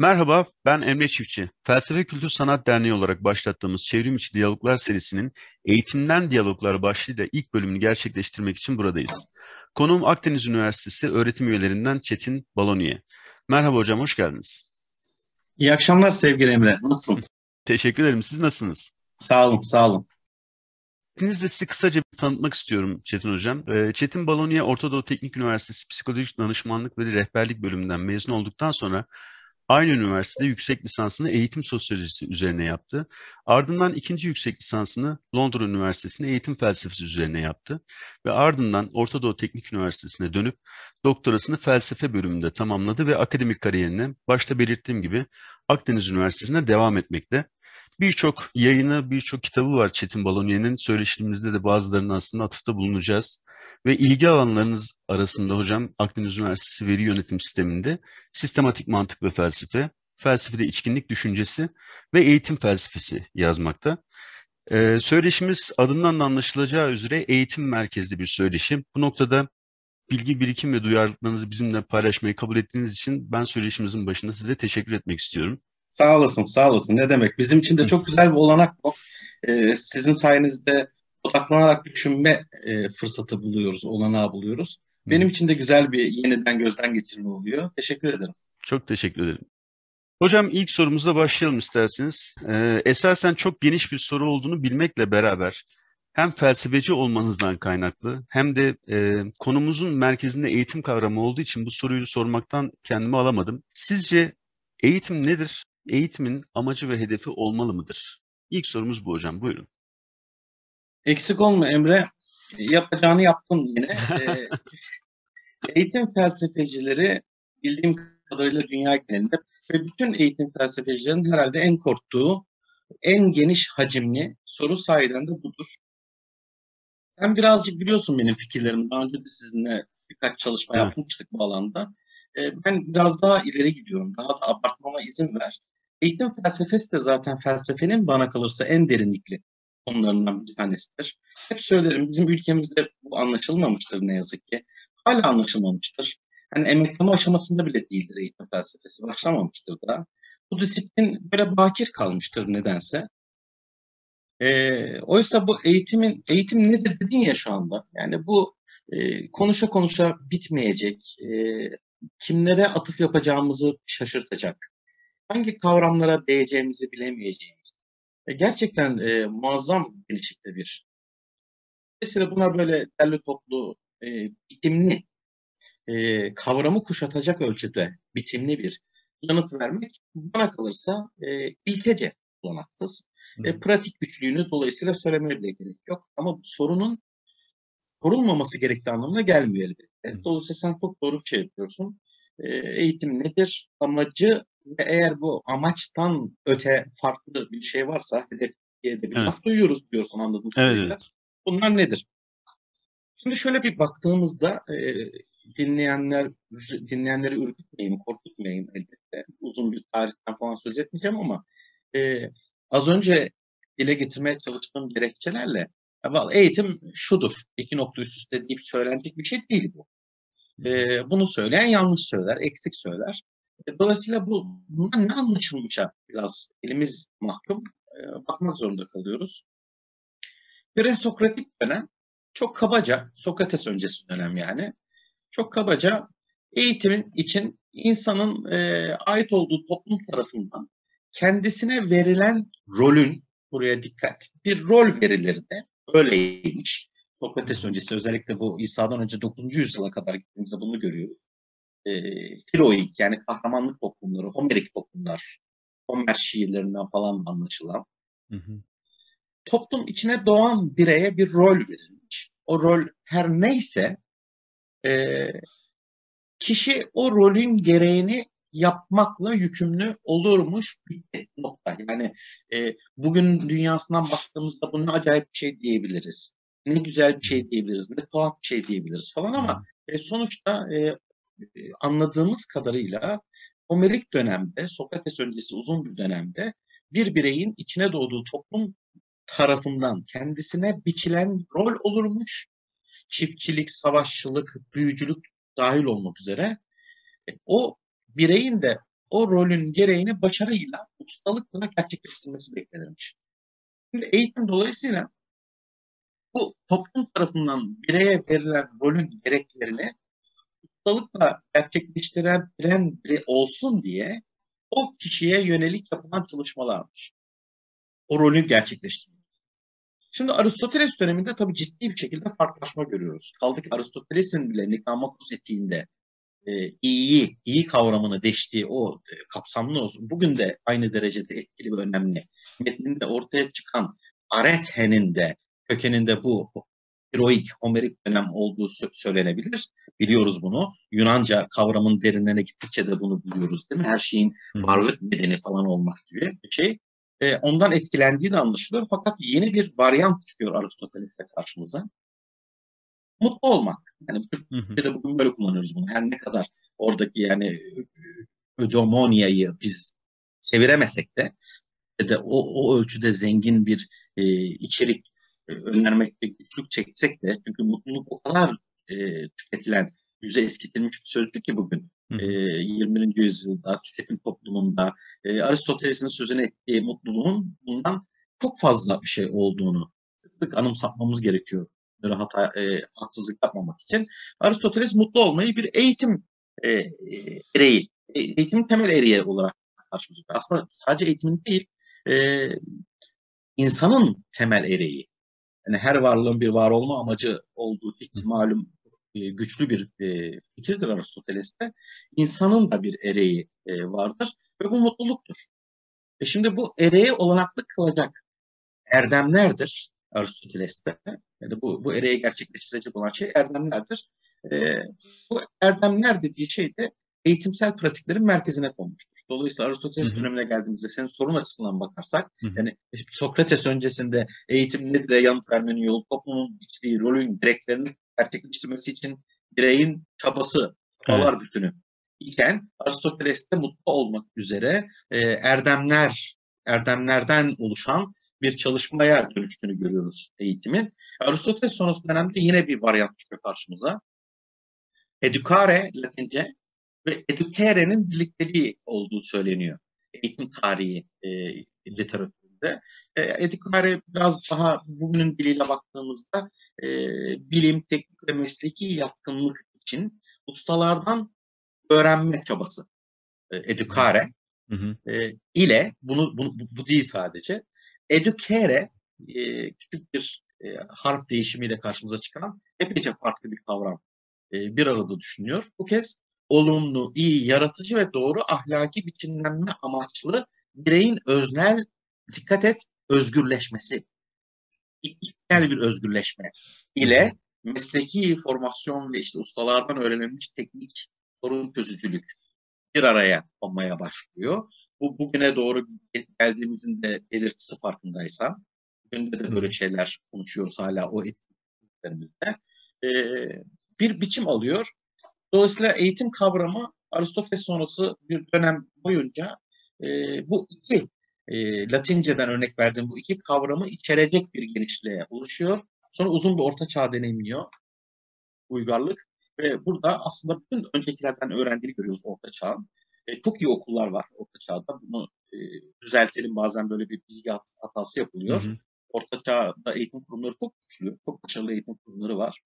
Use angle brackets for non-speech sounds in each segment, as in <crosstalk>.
Merhaba, ben Emre Çiftçi. Felsefe Kültür Sanat Derneği olarak başlattığımız Çevrim İçi Diyaloglar serisinin Eğitimden Diyaloglar başlığıyla ilk bölümünü gerçekleştirmek için buradayız. Konuğum Akdeniz Üniversitesi öğretim üyelerinden Çetin Baloniye. Merhaba hocam, hoş geldiniz. İyi akşamlar sevgili Emre. Nasılsın? Teşekkür ederim. Siz nasılsınız? Sağ olun, sağ olun. İkinizle sizi kısaca bir tanıtmak istiyorum Çetin Hocam. Ee, Çetin Baloniye Orta Doğu Teknik Üniversitesi Psikolojik Danışmanlık ve Rehberlik bölümünden mezun olduktan sonra Aynı üniversitede yüksek lisansını eğitim sosyolojisi üzerine yaptı. Ardından ikinci yüksek lisansını Londra Üniversitesi'nde eğitim felsefesi üzerine yaptı. Ve ardından Orta Doğu Teknik Üniversitesi'ne dönüp doktorasını felsefe bölümünde tamamladı ve akademik kariyerine başta belirttiğim gibi Akdeniz Üniversitesi'nde devam etmekte. Birçok yayını, birçok kitabı var Çetin Balonye'nin. Söyleşimizde de bazılarının aslında atıfta bulunacağız. Ve ilgi alanlarınız arasında hocam Akdeniz Üniversitesi Veri Yönetim Sistemi'nde sistematik mantık ve felsefe, felsefede içkinlik düşüncesi ve eğitim felsefesi yazmakta. Ee, söyleşimiz adından da anlaşılacağı üzere eğitim merkezli bir söyleşim. Bu noktada bilgi birikim ve duyarlılıklarınızı bizimle paylaşmayı kabul ettiğiniz için ben söyleşimizin başında size teşekkür etmek istiyorum. Sağ olasın, sağ olasın. Ne demek? Bizim için de çok güzel bir olanak bu. Ee, sizin sayenizde odaklanarak düşünme e, fırsatı buluyoruz, olanağı buluyoruz. Benim için de güzel bir yeniden gözden geçirme oluyor. Teşekkür ederim. Çok teşekkür ederim. Hocam ilk sorumuzla başlayalım isterseniz. Ee, esasen çok geniş bir soru olduğunu bilmekle beraber hem felsefeci olmanızdan kaynaklı hem de e, konumuzun merkezinde eğitim kavramı olduğu için bu soruyu sormaktan kendimi alamadım. Sizce eğitim nedir? Eğitimin amacı ve hedefi olmalı mıdır? İlk sorumuz bu hocam. Buyurun. Eksik olma Emre. Yapacağını yaptın yine. <laughs> Ee, eğitim felsefecileri bildiğim kadarıyla dünya genelinde ve bütün eğitim felsefecilerin herhalde en korktuğu en geniş hacimli soru sahiden de budur. Sen birazcık biliyorsun benim fikirlerimi. Daha önce de sizinle birkaç çalışma evet. yapmıştık bu alanda. Ee, ben biraz daha ileri gidiyorum. Daha da abartmama izin ver. Eğitim felsefesi de zaten felsefenin bana kalırsa en derinlikli konularından bir tanesidir. Hep söylerim bizim ülkemizde bu anlaşılmamıştır ne yazık ki. Hala anlaşılmamıştır. Hani emekleme aşamasında bile değildir eğitim felsefesi. Başlamamıştır da. Bu disiplin böyle bakir kalmıştır nedense. E, oysa bu eğitimin, eğitim nedir dedin ya şu anda. Yani bu e, konuşa konuşa bitmeyecek, e, kimlere atıf yapacağımızı şaşırtacak, hangi kavramlara değeceğimizi bilemeyeceğimiz, e, gerçekten e, muazzam genişlikte bir. Dolayısıyla buna böyle derli toplu, e, bitimli, e, kavramı kuşatacak ölçüde bitimli bir yanıt vermek bana kalırsa e, ilkece olanaksız. E, pratik güçlüğünü dolayısıyla söylemeye bile gerek yok. Ama bu sorunun sorulmaması gerektiği anlamına gelmiyor elbette. Dolayısıyla sen çok doğru bir şey yapıyorsun. E, eğitim nedir? Amacı ve eğer bu amaçtan öte farklı bir şey varsa hedef diye de bir evet. laf duyuyoruz diyorsun anladığım kadarıyla. Evet, evet. Bunlar nedir? Şimdi şöyle bir baktığımızda e, dinleyenler dinleyenleri ürkütmeyeyim, korkutmayayım elbette. Uzun bir tarihten falan söz etmeyeceğim ama e, az önce dile getirmeye çalıştığım gerekçelerle eğitim şudur. iki nokta üst üste deyip söylenecek bir şey değil bu. E, bunu söyleyen yanlış söyler, eksik söyler. E, dolayısıyla bu bundan ne anlaşılmışa biraz elimiz mahkum e, bakmak zorunda kalıyoruz. Presokratik dönem çok kabaca, Sokrates öncesi dönem yani, çok kabaca eğitimin için insanın e, ait olduğu toplum tarafından kendisine verilen rolün, buraya dikkat, bir rol verilirdi. Öyleymiş. Sokrates öncesi özellikle bu İsa'dan önce 9. yüzyıla kadar gittiğimizde bunu görüyoruz e, heroik yani kahramanlık toplumları, Homerik toplumlar, Homer şiirlerinden falan anlaşılan. Hı hı. Toplum içine doğan bireye bir rol verilmiş. O rol her neyse e, kişi o rolün gereğini yapmakla yükümlü olurmuş bir nokta. Yani e, bugün dünyasından baktığımızda bu ne acayip bir şey diyebiliriz. Ne güzel bir şey diyebiliriz, ne tuhaf bir şey diyebiliriz falan ama e, sonuçta e, anladığımız kadarıyla Homerik dönemde, Sokrates öncesi uzun bir dönemde bir bireyin içine doğduğu toplum tarafından kendisine biçilen rol olurmuş. Çiftçilik, savaşçılık, büyücülük dahil olmak üzere. E, o bireyin de o rolün gereğini başarıyla, ustalıkla gerçekleştirmesi beklenirmiş. Şimdi eğitim dolayısıyla bu toplum tarafından bireye verilen rolün gereklerini ustalıkla gerçekleştirebilen biri olsun diye o kişiye yönelik yapılan çalışmalarmış. O rolü gerçekleştirmek. Şimdi Aristoteles döneminde tabii ciddi bir şekilde farklılaşma görüyoruz. Kaldı ki Aristoteles'in bile Nikamakos etiğinde e, iyiyi, iyi kavramını deştiği o e, kapsamlı olsun. Bugün de aynı derecede etkili ve önemli. Metninde ortaya çıkan Arethe'nin de kökeninde bu heroik, homerik dönem olduğu söylenebilir. Biliyoruz bunu. Yunanca kavramın derinlerine gittikçe de bunu biliyoruz değil mi? Her şeyin varlık nedeni falan olmak gibi bir şey. E, ondan etkilendiği de anlaşılıyor. Fakat yeni bir varyant çıkıyor Aristoteles'te karşımıza. Mutlu olmak. Yani Türkçe'de bugün böyle kullanıyoruz bunu. Her ne kadar oradaki yani ödomonyayı biz çeviremesek de de o, o ölçüde zengin bir e, içerik e, önermekte güçlük çeksek de çünkü mutluluk o kadar e, tüketilen, yüze eskitilmiş bir sözcük ki bugün. E, 21. yüzyılda tüketim toplumunda e, Aristoteles'in sözünü ettiği mutluluğun bundan çok fazla bir şey olduğunu sık anımsatmamız gerekiyor. Böyle hata, e, haksızlık yapmamak için. Aristoteles mutlu olmayı bir eğitim e, ereği, e, eğitimin temel ereği olarak karşımıza. Aslında sadece eğitimin değil, e, insanın temel ereği yani her varlığın bir var olma amacı olduğu fikri malum e, güçlü bir e, fikirdir Aristoteles'te. İnsanın da bir ereği e, vardır ve bu mutluluktur. E şimdi bu ereği olanaklı kılacak erdemlerdir Aristoteles'te. Yani bu, bu ereği gerçekleştirecek olan şey erdemlerdir. E, bu erdemler dediği şey de eğitimsel pratiklerin merkezine konmuştur. Dolayısıyla Aristoteles dönemine geldiğimizde senin sorun açısından bakarsak hı hı. yani Sokrates öncesinde eğitim nedir yanıt vermenin yolu toplumun içtiği rolün gereklerini gerçekleştirmesi için bireyin çabası, çabalar evet. bütünü iken Aristoteles'te mutlu olmak üzere e, erdemler, erdemlerden oluşan bir çalışmaya dönüştüğünü görüyoruz eğitimin. Aristoteles sonrası dönemde yine bir varyant çıkıyor karşımıza. Educare Latince ve educare'nin birlikteliği olduğu söyleniyor. Eğitim tarihi e, literatüründe. E, educare biraz daha bugünün diliyle baktığımızda e, bilim, teknik ve mesleki yatkınlık için ustalardan öğrenme çabası. E, educare hı hı. E, ile bunu, bunu bu değil sadece. Educare e, küçük bir e, harf değişimiyle karşımıza çıkan epeyce farklı bir kavram e, bir arada düşünüyor. Bu kez olumlu, iyi, yaratıcı ve doğru ahlaki biçimlenme amaçlı bireyin öznel, dikkat et, özgürleşmesi. İlkel bir özgürleşme ile mesleki formasyon ve işte ustalardan öğrenilmiş teknik sorun çözücülük bir araya olmaya başlıyor. Bu bugüne doğru geldiğimizin de belirtisi farkındaysan. Bugün de böyle şeyler konuşuyoruz hala o etkinliklerimizde. Ee, bir biçim alıyor Dolayısıyla eğitim kavramı Aristoteles sonrası bir dönem boyunca e, bu iki e, Latinceden örnek verdiğim bu iki kavramı içerecek bir genişliğe ulaşıyor. Sonra uzun bir orta çağ deneyimliyor uygarlık ve burada aslında bütün öncekilerden öğrendiğini görüyoruz orta çağın. E, çok iyi okullar var orta çağda. Bunu e, düzeltelim bazen böyle bir bilgi hatası yapılıyor. Hı hı. Orta çağda eğitim kurumları çok güçlü, çok başarılı eğitim kurumları var.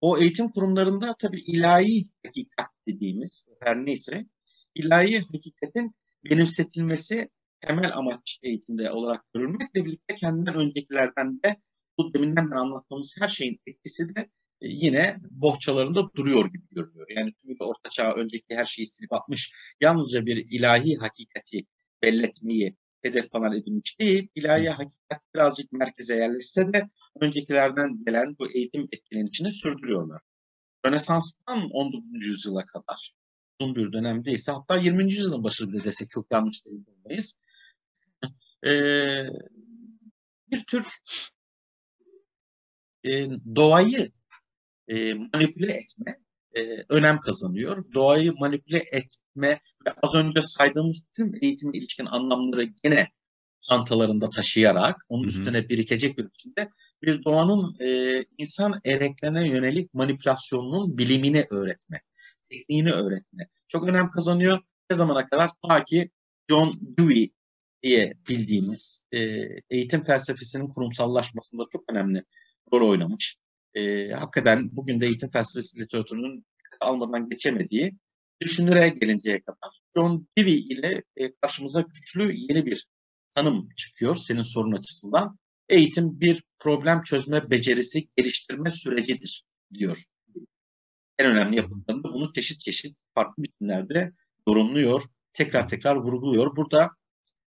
O eğitim kurumlarında tabii ilahi hakikat dediğimiz her neyse ilahi hakikatin benimsetilmesi temel amaç eğitimde olarak görülmekle birlikte kendinden öncekilerden de bu deminden de anlattığımız her şeyin etkisi de e, yine bohçalarında duruyor gibi görünüyor. Yani tüm orta çağ önceki her şeyi silip atmış yalnızca bir ilahi hakikati belletmeyi hedef falan edilmiş değil. İlahi hakikat birazcık merkeze yerleşse de öncekilerden gelen bu eğitim etkilenişini sürdürüyorlar. Rönesans'tan 19. yüzyıla kadar uzun bir dönemde ise hatta 20. yüzyılın başı bile desek çok yanlış değilmeyiz. Ee, bir tür e, doğayı e, manipüle etme e, önem kazanıyor. Doğayı manipüle etme ve az önce saydığımız tüm eğitime ilişkin anlamları gene çantalarında taşıyarak onun Hı-hı. üstüne birikecek bir biçimde bir doğanın e, insan ereklerine yönelik manipülasyonunun bilimini öğretme, tekniğini öğretme çok önem kazanıyor. Ne zamana kadar? Ta ki John Dewey diye bildiğimiz e, eğitim felsefesinin kurumsallaşmasında çok önemli rol oynamış. E, hakikaten bugün de eğitim felsefesi literatürünün almadan geçemediği düşünüreye gelinceye kadar John Dewey ile e, karşımıza güçlü yeni bir tanım çıkıyor senin sorun açısından. Eğitim bir problem çözme becerisi geliştirme sürecidir diyor. En önemli yapılarında bunu çeşit çeşit farklı biçimlerde yorumluyor, tekrar tekrar vurguluyor. Burada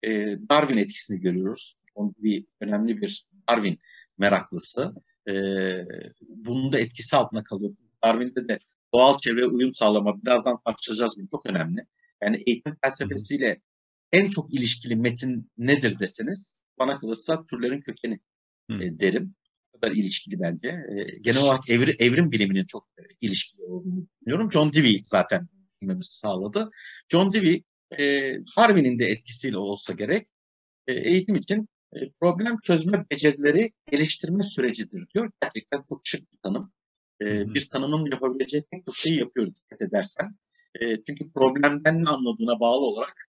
e, Darwin etkisini görüyoruz. Onun bir önemli bir Darwin meraklısı. E, bunun da etkisi altına kalıyor. Darwin'de de doğal çevre uyum sağlama birazdan tartışacağız bunu çok önemli. Yani eğitim felsefesiyle en çok ilişkili metin nedir deseniz bana kalırsa türlerin kökeni e, derim. Bu kadar ilişkili bence. E, genel olarak evri, evrim biliminin çok e, ilişkili olduğunu düşünüyorum. John Dewey zaten düşünmemizi sağladı. John Dewey e, Darwin'in de etkisiyle olsa gerek e, eğitim için e, problem çözme becerileri geliştirme sürecidir diyor. Gerçekten çok şık bir tanım. E, bir tanımın yapabileceği pek çok şeyi yapıyor dikkat edersen. E, çünkü problemden ne anladığına bağlı olarak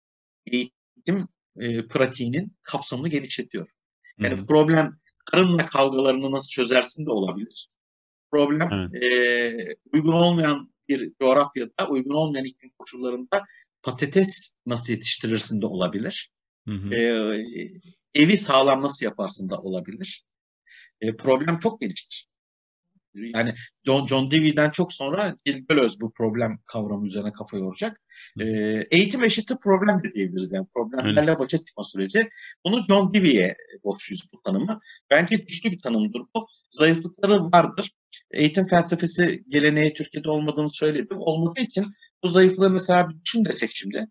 eğitim e, pratiğinin kapsamını genişletiyor. Yani Hı-hı. problem karınla kavgalarını nasıl çözersin de olabilir. Problem evet. e, uygun olmayan bir coğrafyada, uygun olmayan iklim koşullarında patates nasıl yetiştirirsin de olabilir. Hı hı. E, evi sağlam nasıl yaparsın da olabilir. E, problem çok geniştir. Yani John, John Dewey'den çok sonra Deleuze bu problem kavramı üzerine kafa yoracak. E, eğitim eşittir problem de diyebiliriz. Yani problemlerle başa çıkma süreci. Bunu John Dewey'e borçluyuz bu tanımı. Bence güçlü bir tanımdır bu. Zayıflıkları vardır. Eğitim felsefesi geleneği Türkiye'de olmadığını söyledim. Olmadığı için bu zayıflığı mesela bir düşün desek şimdi.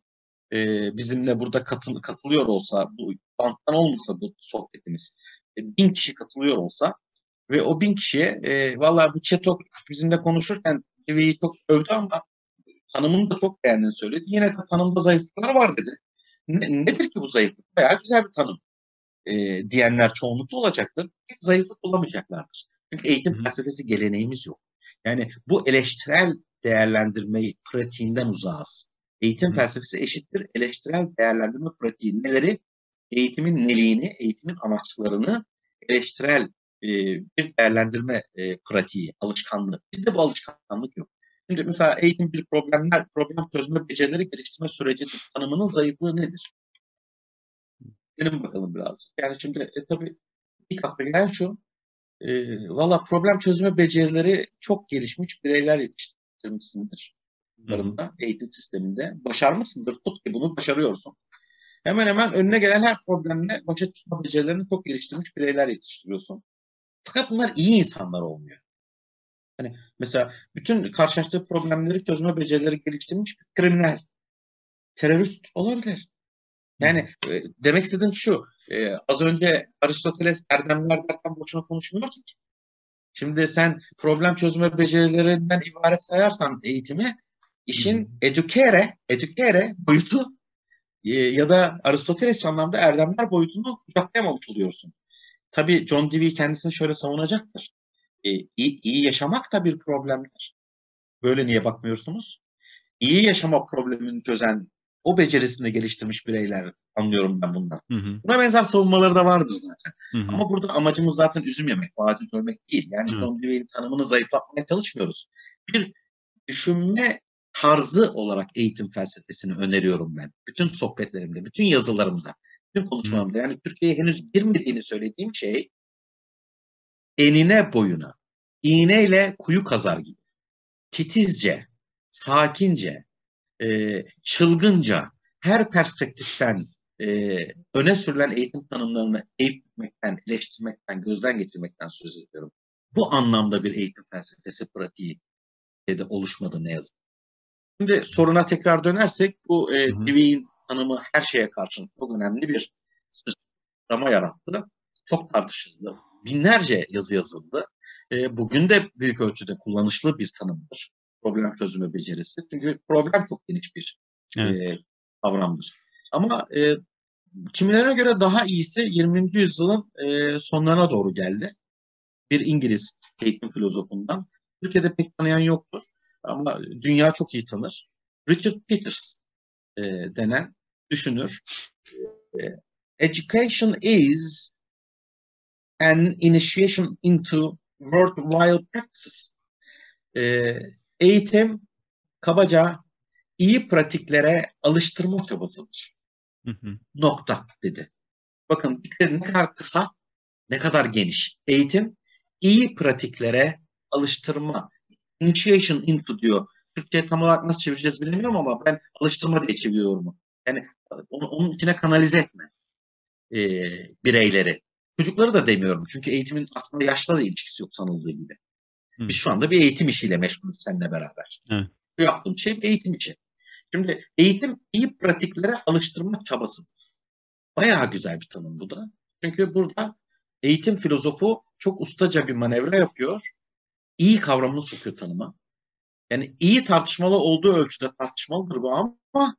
E, bizimle burada katıl, katılıyor olsa, bu banttan olmasa bu sohbetimiz, e, bin kişi katılıyor olsa ve o bin kişiye e, valla bu Çetok bizimle konuşurken TV'yi çok övdü ama tanımını da çok beğendiğini söyledi. Yine de tanımda zayıflıklar var dedi. Ne, nedir ki bu zayıflık? Bayağı güzel bir tanım e, diyenler çoğunlukla olacaktır. Zayıflık bulamayacaklardır. Çünkü eğitim Hı. felsefesi geleneğimiz yok. Yani bu eleştirel değerlendirmeyi pratiğinden uzağız. Eğitim Hı. felsefesi eşittir eleştirel değerlendirme pratiği. Neleri? Eğitimin neliğini, eğitimin amaçlarını eleştirel e, bir değerlendirme e, pratiği, alışkanlığı. Bizde bu alışkanlık yok. Şimdi mesela eğitim bir problemler, problem çözme becerileri geliştirme süreci tanımının zayıflığı nedir? Gelin bakalım biraz. Yani şimdi e, tabii ilk akla gelen şu, e, valla problem çözme becerileri çok gelişmiş bireyler yetiştirmişsindir. Bunlarında, eğitim sisteminde. Başarmışsındır. Tut ki bunu başarıyorsun. Hemen hemen önüne gelen her problemle başa çıkma becerilerini çok geliştirmiş bireyler yetiştiriyorsun. Fakat bunlar iyi insanlar olmuyor. Hani mesela bütün karşılaştığı problemleri çözme becerileri geliştirmiş bir kriminal, terörist olabilir. Yani e, demek istediğim şu, e, az önce Aristoteles erdemler derken boşuna konuşmuyordu ki. Şimdi sen problem çözme becerilerinden ibaret sayarsan eğitimi, işin educare, educare boyutu e, ya da Aristoteles anlamda erdemler boyutunu kucaklayamamış oluyorsun. Tabii John Dewey kendisini şöyle savunacaktır. E, iyi, iyi yaşamak da bir problemdir. Böyle niye bakmıyorsunuz? İyi yaşama problemini çözen o becerisini geliştirmiş bireyler anlıyorum ben bundan. Hı hı. Buna benzer savunmaları da vardır zaten. Hı hı. Ama burada amacımız zaten üzüm yemek, ağacı görmek değil. Yani John Dewey'in tanımını zayıflatmaya çalışmıyoruz. Bir düşünme tarzı olarak eğitim felsefesini öneriyorum ben. Bütün sohbetlerimde, bütün yazılarımda, bütün konuşmalarımda. Yani Türkiye'ye henüz girmediğini söylediğim şey enine boyuna, iğneyle kuyu kazar gibi. Titizce, sakince, e, çılgınca, her perspektiften e, öne sürülen eğitim tanımlarını eğitmekten, eleştirmekten, gözden geçirmekten söz ediyorum. Bu anlamda bir eğitim felsefesi pratiği de oluşmadı ne yazık. Şimdi soruna tekrar dönersek bu e, Dewey'in tanımı her şeye karşın çok önemli bir sıçrama yarattı. Çok tartışıldı. Binlerce yazı yazıldı. E, bugün de büyük ölçüde kullanışlı bir tanımdır. Problem çözümü becerisi. Çünkü problem çok geniş bir evet. e, kavramdır. Ama e, kimilerine göre daha iyisi 20. yüzyılın e, sonlarına doğru geldi. Bir İngiliz eğitim filozofundan. Türkiye'de pek tanıyan yoktur. Ama dünya çok iyi tanır. Richard Peters e, denen düşünür. E, education is an initiation into worthwhile practices. E, eğitim kabaca iyi pratiklere alıştırma çabasıdır. Hı hı. Nokta dedi. Bakın ne kadar kısa, ne kadar geniş. Eğitim iyi pratiklere alıştırma. Initiation into diyor. Türkçe tam olarak nasıl çevireceğiz bilmiyorum ama ben alıştırma diye çeviriyorum. Yani onu, onun içine kanalize etme e, bireyleri. Çocukları da demiyorum. Çünkü eğitimin aslında yaşla da ilişkisi yok sanıldığı gibi. Hı. Biz şu anda bir eğitim işiyle meşgulüz seninle beraber. Evet. Bu yaptığım şey eğitim işi. Şimdi eğitim iyi pratiklere alıştırma çabasıdır. Bayağı güzel bir tanım bu da. Çünkü burada eğitim filozofu çok ustaca bir manevra yapıyor. İyi kavramını sokuyor tanıma. Yani iyi tartışmalı olduğu ölçüde tartışmalıdır bu ama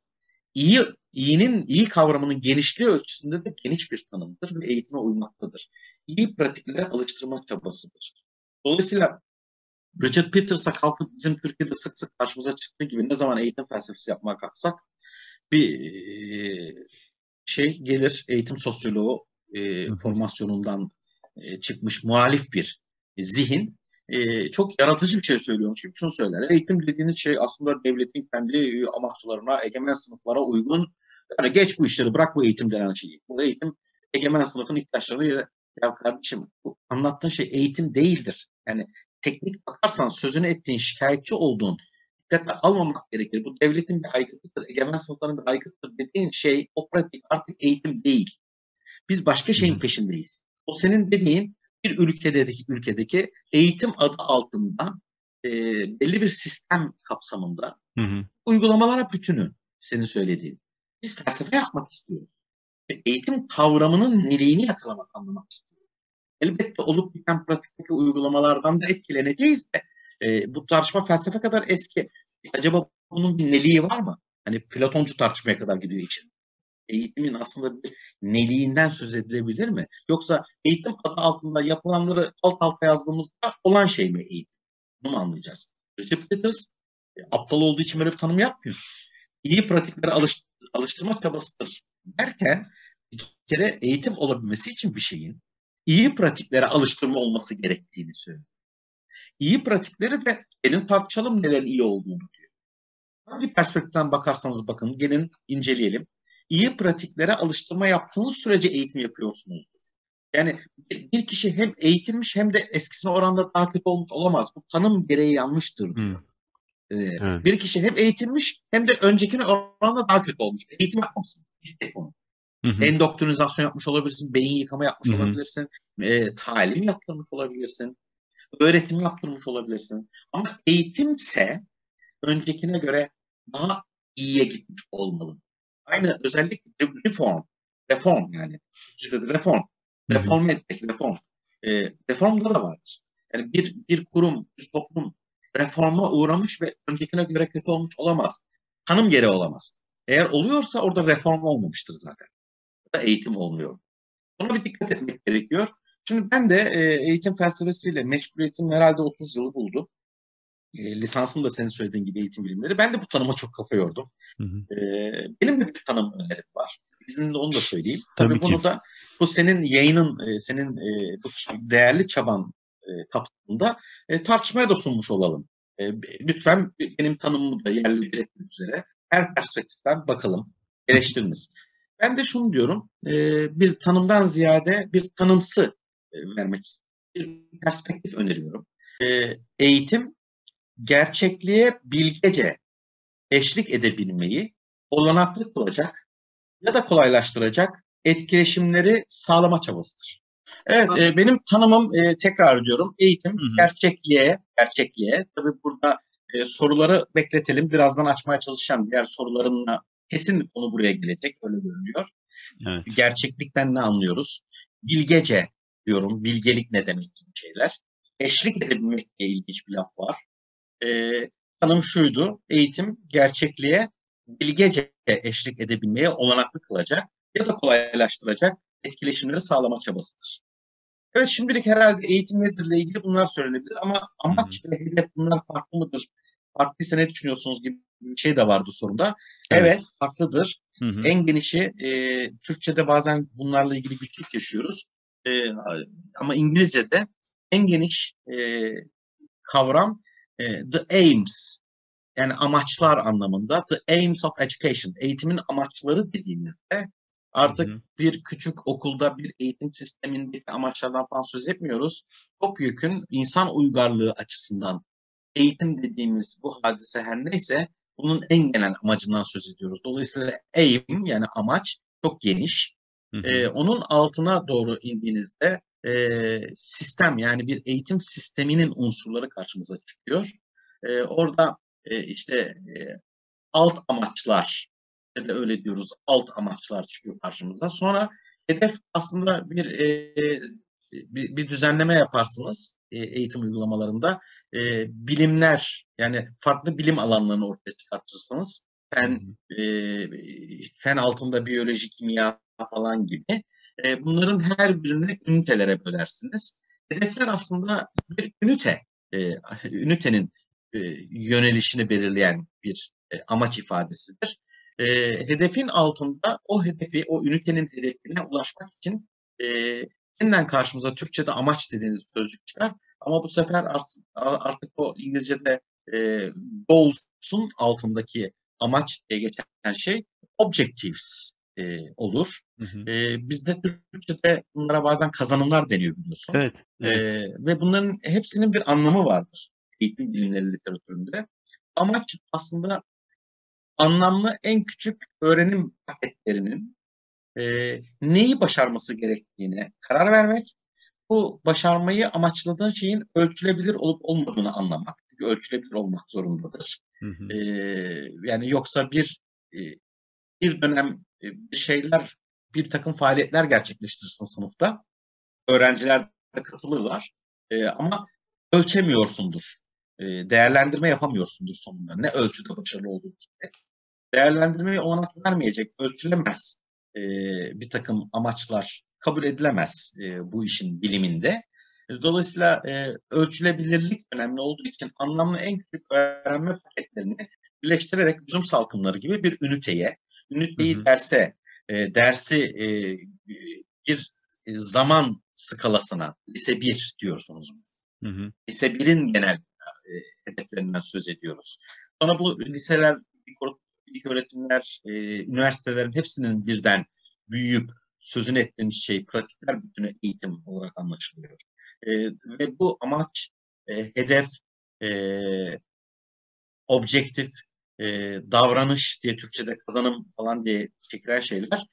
iyi iyinin iyi kavramının genişliği ölçüsünde de geniş bir tanımdır ve eğitime uymaktadır. İyi pratiklere alıştırma çabasıdır. Dolayısıyla Richard Peters'a kalkıp bizim Türkiye'de sık sık karşımıza çıktığı gibi ne zaman eğitim felsefesi yapmaya kalksak bir şey gelir eğitim sosyoloğu e, formasyonundan e, çıkmış muhalif bir zihin e, çok yaratıcı bir şey söylüyormuş gibi şunu söyler. Eğitim dediğiniz şey aslında devletin kendi amaçlarına, egemen sınıflara uygun. Yani geç bu işleri bırak bu eğitim denen şeyi. Bu eğitim egemen sınıfın ihtiyaçları ya kardeşim bu anlattığın şey eğitim değildir. Yani teknik bakarsan sözünü ettiğin şikayetçi olduğun dikkate almamak gerekir. Bu devletin bir aygıtıdır, egemen sınıfların bir aygıtıdır dediğin şey o pratik artık eğitim değil. Biz başka şeyin peşindeyiz. O senin dediğin bir ülkedeki ülkedeki eğitim adı altında e, belli bir sistem kapsamında Hı hı. uygulamalara bütünü senin söylediğin. Biz felsefe yapmak istiyoruz. Ve eğitim kavramının neliğini yakalamak, anlamak istiyoruz. Elbette olup biten pratikteki uygulamalardan da etkileneceğiz de e, bu tartışma felsefe kadar eski. Acaba bunun bir neliği var mı? Hani Platoncu tartışmaya kadar gidiyor için. Eğitimin aslında bir neliğinden söz edilebilir mi? Yoksa eğitim adı altında yapılanları alt alta yazdığımızda olan şey mi eğitim? Bunu mu anlayacağız? Richard Peters e, aptal olduğu için böyle bir tanım yapmıyor. İyi pratiklere alış, alıştırma çabasıdır derken bir kere eğitim olabilmesi için bir şeyin iyi pratiklere alıştırma olması gerektiğini söylüyor. İyi pratikleri de gelin tartışalım nelerin iyi olduğunu diyor. Hangi perspektiften bakarsanız bakın gelin inceleyelim. İyi pratiklere alıştırma yaptığınız sürece eğitim yapıyorsunuzdur. Yani bir kişi hem eğitilmiş hem de eskisine oranda daha kötü olmuş olamaz. Bu tanım gereği yanlıştır diyor. Hı. Ee, Evet. Bir kişi hem eğitilmiş hem de öncekine oranla daha kötü olmuş. Eğitim yapmamışsın. Bir tek onu. Hı hı. Endoktrinizasyon yapmış olabilirsin, beyin yıkama yapmış Hı hı. olabilirsin, e, talim yaptırmış olabilirsin, öğretim yaptırmış olabilirsin. Ama eğitimse öncekine göre daha iyiye gitmiş olmalı. Aynı özellikle reform, reform yani. Reform. Reform etmek, reform. E, reformda da vardır. Yani bir, bir kurum, bir toplum reforma uğramış ve öncekine göre kötü olmuş olamaz. Tanım gereği olamaz. Eğer oluyorsa orada reform olmamıştır zaten. Da eğitim olmuyor. Buna bir dikkat etmek gerekiyor. Şimdi ben de e, eğitim felsefesiyle meşguliyetim herhalde 30 yılı buldu. E, lisansım da senin söylediğin gibi eğitim bilimleri. Ben de bu tanıma çok kafa yordum. Hı hı. E, benim de bir tanım önerim var. İzninle onu da söyleyeyim. Tabii Tabii, bunu ki. da bu senin yayının, e, senin e, bu değerli çaban e, kapsamında e, tartışmaya da sunmuş olalım. E, lütfen benim tanımımı da yerli bir üzere her perspektiften bakalım, eleştiriniz. Ben de şunu diyorum, e, bir tanımdan ziyade bir tanımsı e, vermek bir perspektif öneriyorum. E, eğitim gerçekliğe bilgece eşlik edebilmeyi olanaklı kılacak ya da kolaylaştıracak etkileşimleri sağlama çabasıdır. Evet, e, benim tanımım e, tekrar ediyorum. Eğitim Hı hı. gerçekliğe, gerçekliğe. Tabii burada e, soruları bekletelim. Birazdan açmaya çalışacağım. Diğer sorularımla kesin konu buraya gelecek. Öyle görünüyor. Evet. Gerçeklikten ne anlıyoruz? Bilgece diyorum. Bilgelik ne demek gibi şeyler. Eşlik edebilmekle ilginç bir laf var. E, tanım şuydu. Eğitim gerçekliğe bilgece eşlik edebilmeye olanaklı kılacak ya da kolaylaştıracak etkileşimleri sağlama çabasıdır. Evet şimdilik herhalde eğitim nedirle ilgili bunlar söylenebilir ama amaç ve hedef bunlar farklı mıdır? Farklıysa ne düşünüyorsunuz gibi bir şey de vardı sorunda. Evet. Evet, farklıdır. Hı hı. En genişi e, Türkçe'de bazen bunlarla ilgili güçlük yaşıyoruz. E, ama İngilizce'de en geniş e, kavram e, the aims yani amaçlar anlamında the aims of education eğitimin amaçları dediğimizde artık Hı hı. bir küçük okulda bir eğitim sistemindeki amaçlardan falan söz etmiyoruz. Topyekün insan uygarlığı açısından eğitim dediğimiz bu hadise her neyse bunun en genel amacından söz ediyoruz. Dolayısıyla aim yani amaç çok geniş. Hı hı. Ee, onun altına doğru indiğinizde e, sistem yani bir eğitim sisteminin unsurları karşımıza çıkıyor. Ee, orada e, işte e, alt amaçlar da öyle diyoruz alt amaçlar çıkıyor karşımıza. Sonra hedef aslında bir e, bir, bir düzenleme yaparsınız e, eğitim uygulamalarında. E, bilimler yani farklı bilim alanlarını ortaya çıkartırsınız. Fen e, fen altında biyoloji, kimya falan gibi. E, bunların her birini ünitelere bölersiniz. Hedefler aslında bir ünite. E, ünitenin e, yönelişini belirleyen bir e, amaç ifadesidir. E, hedefin altında o hedefi, o ünitenin hedefine ulaşmak için e, yeniden karşımıza Türkçe'de amaç dediğiniz sözcük çıkar. Ama bu sefer artık o İngilizce'de e, goals'un altındaki amaç diye geçen şey objectives e, olur. Hı hı. E, bizde Türkçe'de bunlara bazen kazanımlar deniyor biliyorsun. Evet. E, Evet. ve bunların hepsinin bir anlamı vardır eğitim bilimleri literatüründe. Amaç aslında anlamlı en küçük öğrenim paketlerinin e, neyi başarması gerektiğine karar vermek, bu başarmayı amaçladığın şeyin ölçülebilir olup olmadığını anlamak. Çünkü ölçülebilir olmak zorundadır. Hı hı. E, yani yoksa bir e, bir dönem e, bir şeyler, bir takım faaliyetler gerçekleştirirsin sınıfta. Öğrenciler de katılırlar. E, ama ölçemiyorsundur. E, değerlendirme yapamıyorsundur sonunda. Ne ölçüde başarılı olduğunu. Değerlendirmeye olanak vermeyecek, ölçülemez e, bir takım amaçlar kabul edilemez e, bu işin biliminde. E, Dolayısıyla e, ölçülebilirlik önemli olduğu için anlamlı en küçük öğrenme paketlerini birleştirerek üzüm salkımları gibi bir üniteye, Hı üniteyi hı. derse, e, dersi e, bir zaman skalasına, lise 1 diyorsunuz. Hı hı. Lise 1'in genel e, hedeflerinden söz ediyoruz. Sonra bu liseler, ilk- öğretimler, e, üniversitelerin hepsinin birden büyüyüp sözünü ettiğimiz şey pratikler bütünü eğitim olarak anlaşılıyor. E, ve bu amaç, e, hedef, e, objektif, e, davranış diye Türkçe'de kazanım falan diye çekilen şeyler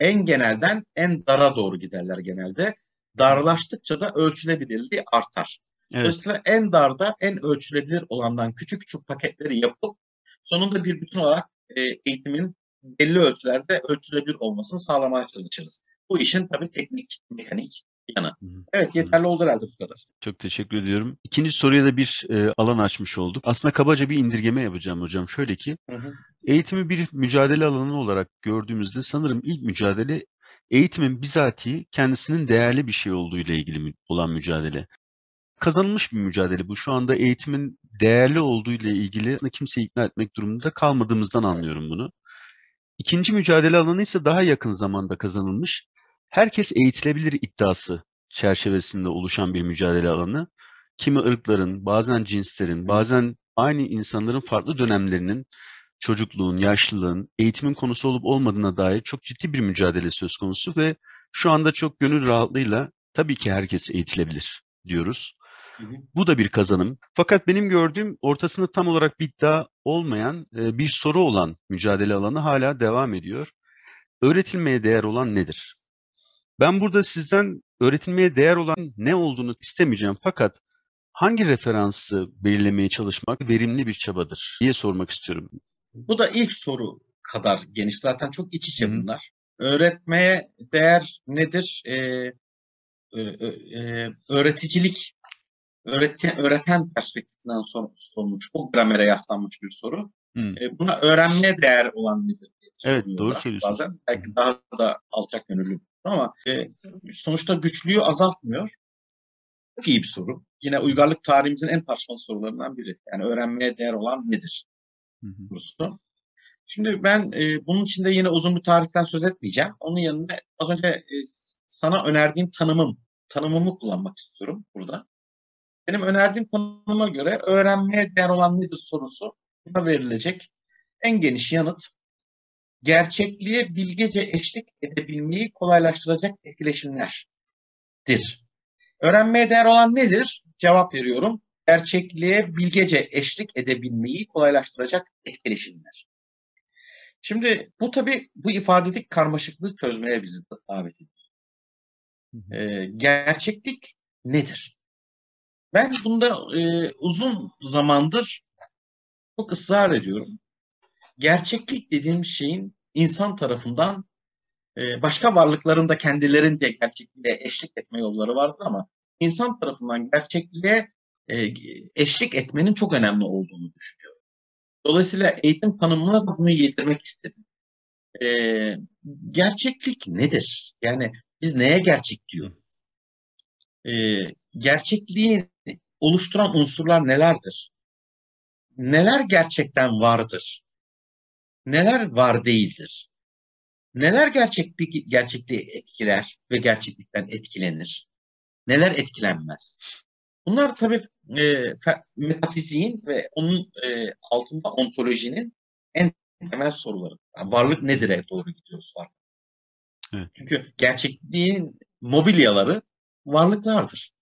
en genelden en dara doğru giderler genelde. Darlaştıkça da ölçülebilirliği artar. Evet. Dolayısıyla en darda en ölçülebilir olandan küçük küçük paketleri yapıp sonunda bir bütün olarak e, eğitimin belli ölçülerde ölçülebilir olmasını sağlamaya çalışırız. Bu işin tabii teknik, mekanik yanı. Evet yeterli oldu herhalde bu kadar. Çok teşekkür ediyorum. İkinci soruya da bir e, alan açmış olduk. Aslında kabaca bir indirgeme yapacağım hocam. Şöyle ki, Hı hı. eğitimi bir mücadele alanı olarak gördüğümüzde sanırım ilk mücadele eğitimin bizatihi kendisinin değerli bir şey olduğu ile ilgili olan mücadele. Kazanılmış bir mücadele bu. Şu anda eğitimin değerli olduğu ile ilgili kimseyi ikna etmek durumunda kalmadığımızdan anlıyorum bunu. İkinci mücadele alanı ise daha yakın zamanda kazanılmış. Herkes eğitilebilir iddiası çerçevesinde oluşan bir mücadele alanı. Kimi ırkların, bazen cinslerin, bazen aynı insanların farklı dönemlerinin, çocukluğun, yaşlılığın, eğitimin konusu olup olmadığına dair çok ciddi bir mücadele söz konusu ve şu anda çok gönül rahatlığıyla tabii ki herkes eğitilebilir diyoruz. Bu da bir kazanım. Fakat benim gördüğüm ortasında tam olarak bir iddia olmayan e, bir soru olan mücadele alanı hala devam ediyor. Öğretilmeye değer olan nedir? Ben burada sizden öğretilmeye değer olan ne olduğunu istemeyeceğim fakat hangi referansı belirlemeye çalışmak verimli bir çabadır diye sormak istiyorum. Bu da ilk soru kadar geniş. Zaten çok iç içe bunlar. Öğretmeye değer nedir? Ee, e, e, e, öğreticilik, öğreti, öğreten perspektifinden sor- sorulmuş. O gramere yaslanmış bir soru. Hı. E, buna öğrenmeye değer olan nedir Evet, doğru söylüyorsunuz. Bazen belki daha da alçak gönüllü ama e, sonuçta güçlüğü azaltmıyor. Çok iyi bir soru. Yine uygarlık tarihimizin en tartışmalı sorularından biri. Yani öğrenmeye değer olan nedir? Sorusu. Şimdi ben e, bunun içinde yine uzun bir tarihten söz etmeyeceğim. Onun yanında az önce e, sana önerdiğim tanımım, tanımımı kullanmak istiyorum burada. Benim önerdiğim tanıma göre öğrenmeye değer olan nedir sorusu buna verilecek en geniş yanıt gerçekliğe bilgece eşlik edebilmeyi kolaylaştıracak etkileşimlerdir. Öğrenmeye değer olan nedir? Cevap veriyorum. Gerçekliğe bilgece eşlik edebilmeyi kolaylaştıracak etkileşimler. Şimdi bu tabi bu ifadedik karmaşıklığı çözmeye bizi davet ediyor. Ee, gerçeklik nedir? Ben bunda e, uzun zamandır çok ısrar ediyorum. Gerçeklik dediğim şeyin insan tarafından e, başka varlıkların da kendilerince gerçekliğe eşlik etme yolları vardır ama insan tarafından gerçekliğe e, eşlik etmenin çok önemli olduğunu düşünüyorum. Dolayısıyla eğitim tanımına bunu yedirmek istedim. E, gerçeklik nedir? Yani biz neye gerçek diyoruz? E, gerçekliği oluşturan unsurlar nelerdir? Neler gerçekten vardır? Neler var değildir? Neler gerçekliği, gerçekliği etkiler ve gerçeklikten etkilenir? Neler etkilenmez? Bunlar tabii e, metafiziğin ve onun e, altında ontolojinin en temel soruları. Yani varlık nedir'e doğru gidiyoruz var. Evet. Çünkü gerçekliğin mobilyaları varlıklardır.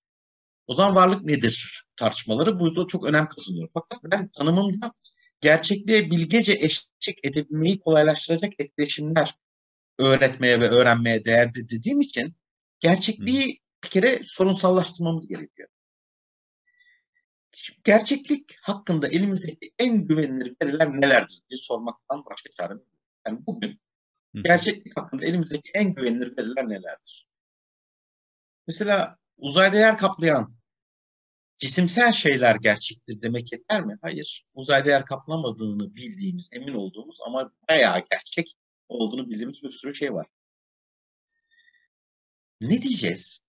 O zaman varlık nedir tartışmaları burada çok önem kazanıyor. Fakat ben tanımımda gerçekliğe bilgece eşlik edebilmeyi kolaylaştıracak etkileşimler öğretmeye ve öğrenmeye değerli dediğim için gerçekliği bir kere sorunsallaştırmamız gerekiyor. Şimdi gerçeklik hakkında elimizdeki en güvenilir veriler nelerdir diye sormaktan başka çarem yok. Yani bugün gerçeklik hakkında elimizdeki en güvenilir veriler nelerdir? Mesela uzayda yer kaplayan cisimsel şeyler gerçektir demek yeter mi? Hayır. Uzayda yer kaplamadığını bildiğimiz, emin olduğumuz ama bayağı gerçek olduğunu bildiğimiz bir sürü şey var. Ne diyeceğiz?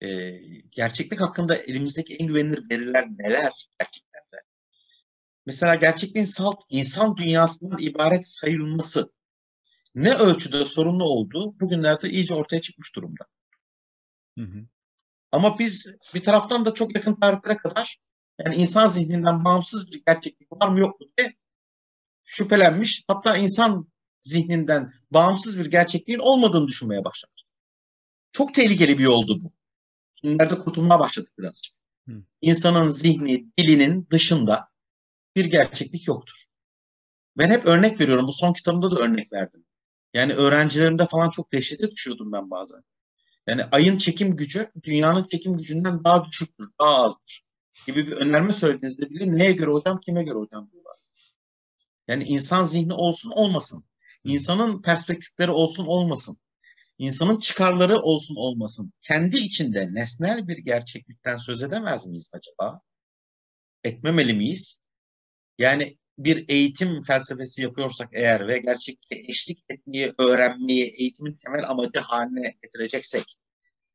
Ee, gerçeklik hakkında elimizdeki en güvenilir veriler neler gerçekten de? Mesela gerçekliğin salt insan dünyasından ibaret sayılması ne ölçüde sorunlu olduğu bugünlerde iyice ortaya çıkmış durumda. Hı hı. Ama biz bir taraftan da çok yakın tarihlere kadar yani insan zihninden bağımsız bir gerçeklik var mı yok mu diye şüphelenmiş. Hatta insan zihninden bağımsız bir gerçekliğin olmadığını düşünmeye başlamış. Çok tehlikeli bir yoldu bu. Şimdilerde kurtulmaya başladık birazcık. İnsanın zihni, dilinin dışında bir gerçeklik yoktur. Ben hep örnek veriyorum. Bu son kitabımda da örnek verdim. Yani öğrencilerimde falan çok dehşete düşüyordum ben bazen. Yani ayın çekim gücü dünyanın çekim gücünden daha düşüktür, daha azdır gibi bir önerme söylediğinizde bile neye göre hocam, kime göre hocam diyorlar. Yani insan zihni olsun olmasın. İnsanın perspektifleri olsun olmasın. İnsanın çıkarları olsun olmasın. Kendi içinde nesnel bir gerçeklikten söz edemez miyiz acaba? Etmemeli miyiz? Yani bir eğitim felsefesi yapıyorsak eğer ve gerçekliğe eşlik etmeyi, öğrenmeyi eğitimin temel amacı haline getireceksek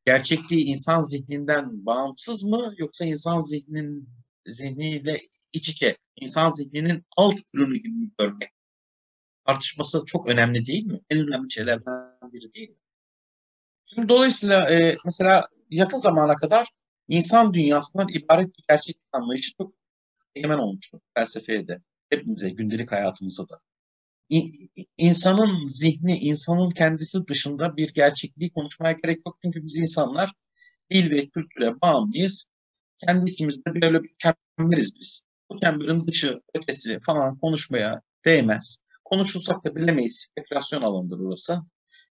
gerçekliği insan zihninden bağımsız mı yoksa insan zihninin zihniyle iç içe, insan zihninin alt ürünü gibi görmek tartışması çok önemli değil mi? En önemli şeylerden biri değil mi? Şimdi dolayısıyla e, mesela yakın zamana kadar insan dünyasından ibaret bir gerçeklik anlayışı çok egemen olmuştu felsefeye de hepimize, gündelik hayatımıza da. İnsanın zihni, insanın kendisi dışında bir gerçekliği konuşmaya gerek yok. Çünkü biz insanlar dil ve kültüre bağımlıyız. Kendi içimizde böyle bir çemberiz biz. Bu çemberin dışı, ötesi falan konuşmaya değmez. Konuşulsak da bilemeyiz. Spekülasyon alanıdır orası.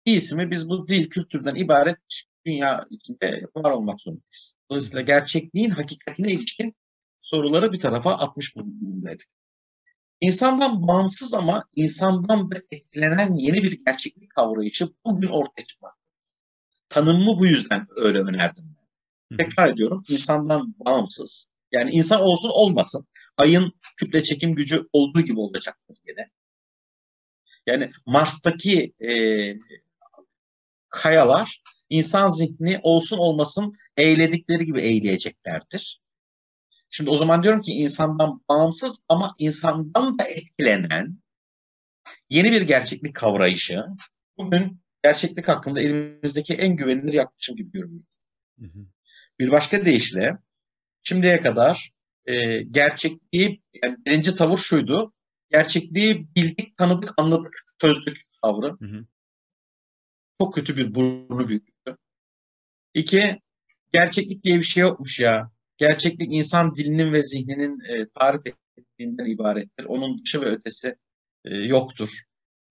İyisi mi biz bu dil kültürden ibaret dünya içinde var olmak zorundayız. Dolayısıyla gerçekliğin hakikatine ilişkin soruları bir tarafa atmış bulunmaktaydık. İnsandan bağımsız ama insandan da etkilenen yeni bir gerçeklik kavrayışı bugün ortaya çıkmakta. Tanımımı bu yüzden öyle önerdim. Ben. Tekrar ediyorum, insandan bağımsız. Yani insan olsun olmasın. Ayın kütle çekim gücü olduğu gibi olacaktır yine. Yani Mars'taki e, kayalar insan zihni olsun olmasın eğledikleri gibi eğleyeceklerdir. Şimdi o zaman diyorum ki insandan bağımsız ama insandan da etkilenen yeni bir gerçeklik kavrayışı bugün gerçeklik hakkında elimizdeki en güvenilir yaklaşım gibi görünüyor. Bir başka deyişle şimdiye kadar e, gerçekliği yani birinci tavır şuydu. Gerçekliği bildik, tanıdık, anladık, çözdük tavrı. Hı hı. Çok kötü bir burnu büyüklüğü. İki, gerçeklik diye bir şey yokmuş ya. Gerçeklik insan dilinin ve zihninin e, tarif ettiğinden ibarettir. Onun dışı ve ötesi e, yoktur.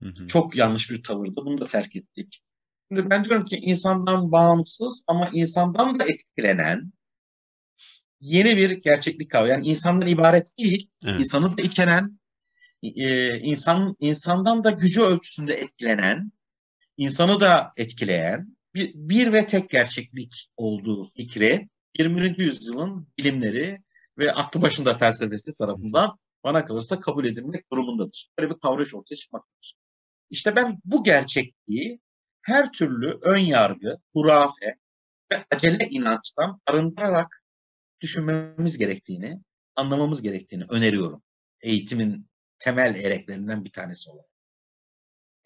Hı hı. Çok yanlış bir tavırdı. Bunu da terk ettik. Şimdi ben diyorum ki insandan bağımsız ama insandan da etkilenen yeni bir gerçeklik kavramı. Yani insandan ibaret değil, evet. insanı da içeren, e, insan insandan da gücü ölçüsünde etkilenen, insanı da etkileyen bir, bir ve tek gerçeklik olduğu fikri 20. yüzyılın bilimleri ve aklı başında felsefesi tarafından bana kalırsa kabul edilmek durumundadır. Böyle bir kavrayış ortaya çıkmaktadır. İşte ben bu gerçekliği her türlü ön yargı, hurafe ve acele inançtan arındırarak düşünmemiz gerektiğini, anlamamız gerektiğini öneriyorum. Eğitimin temel ereklerinden bir tanesi olarak.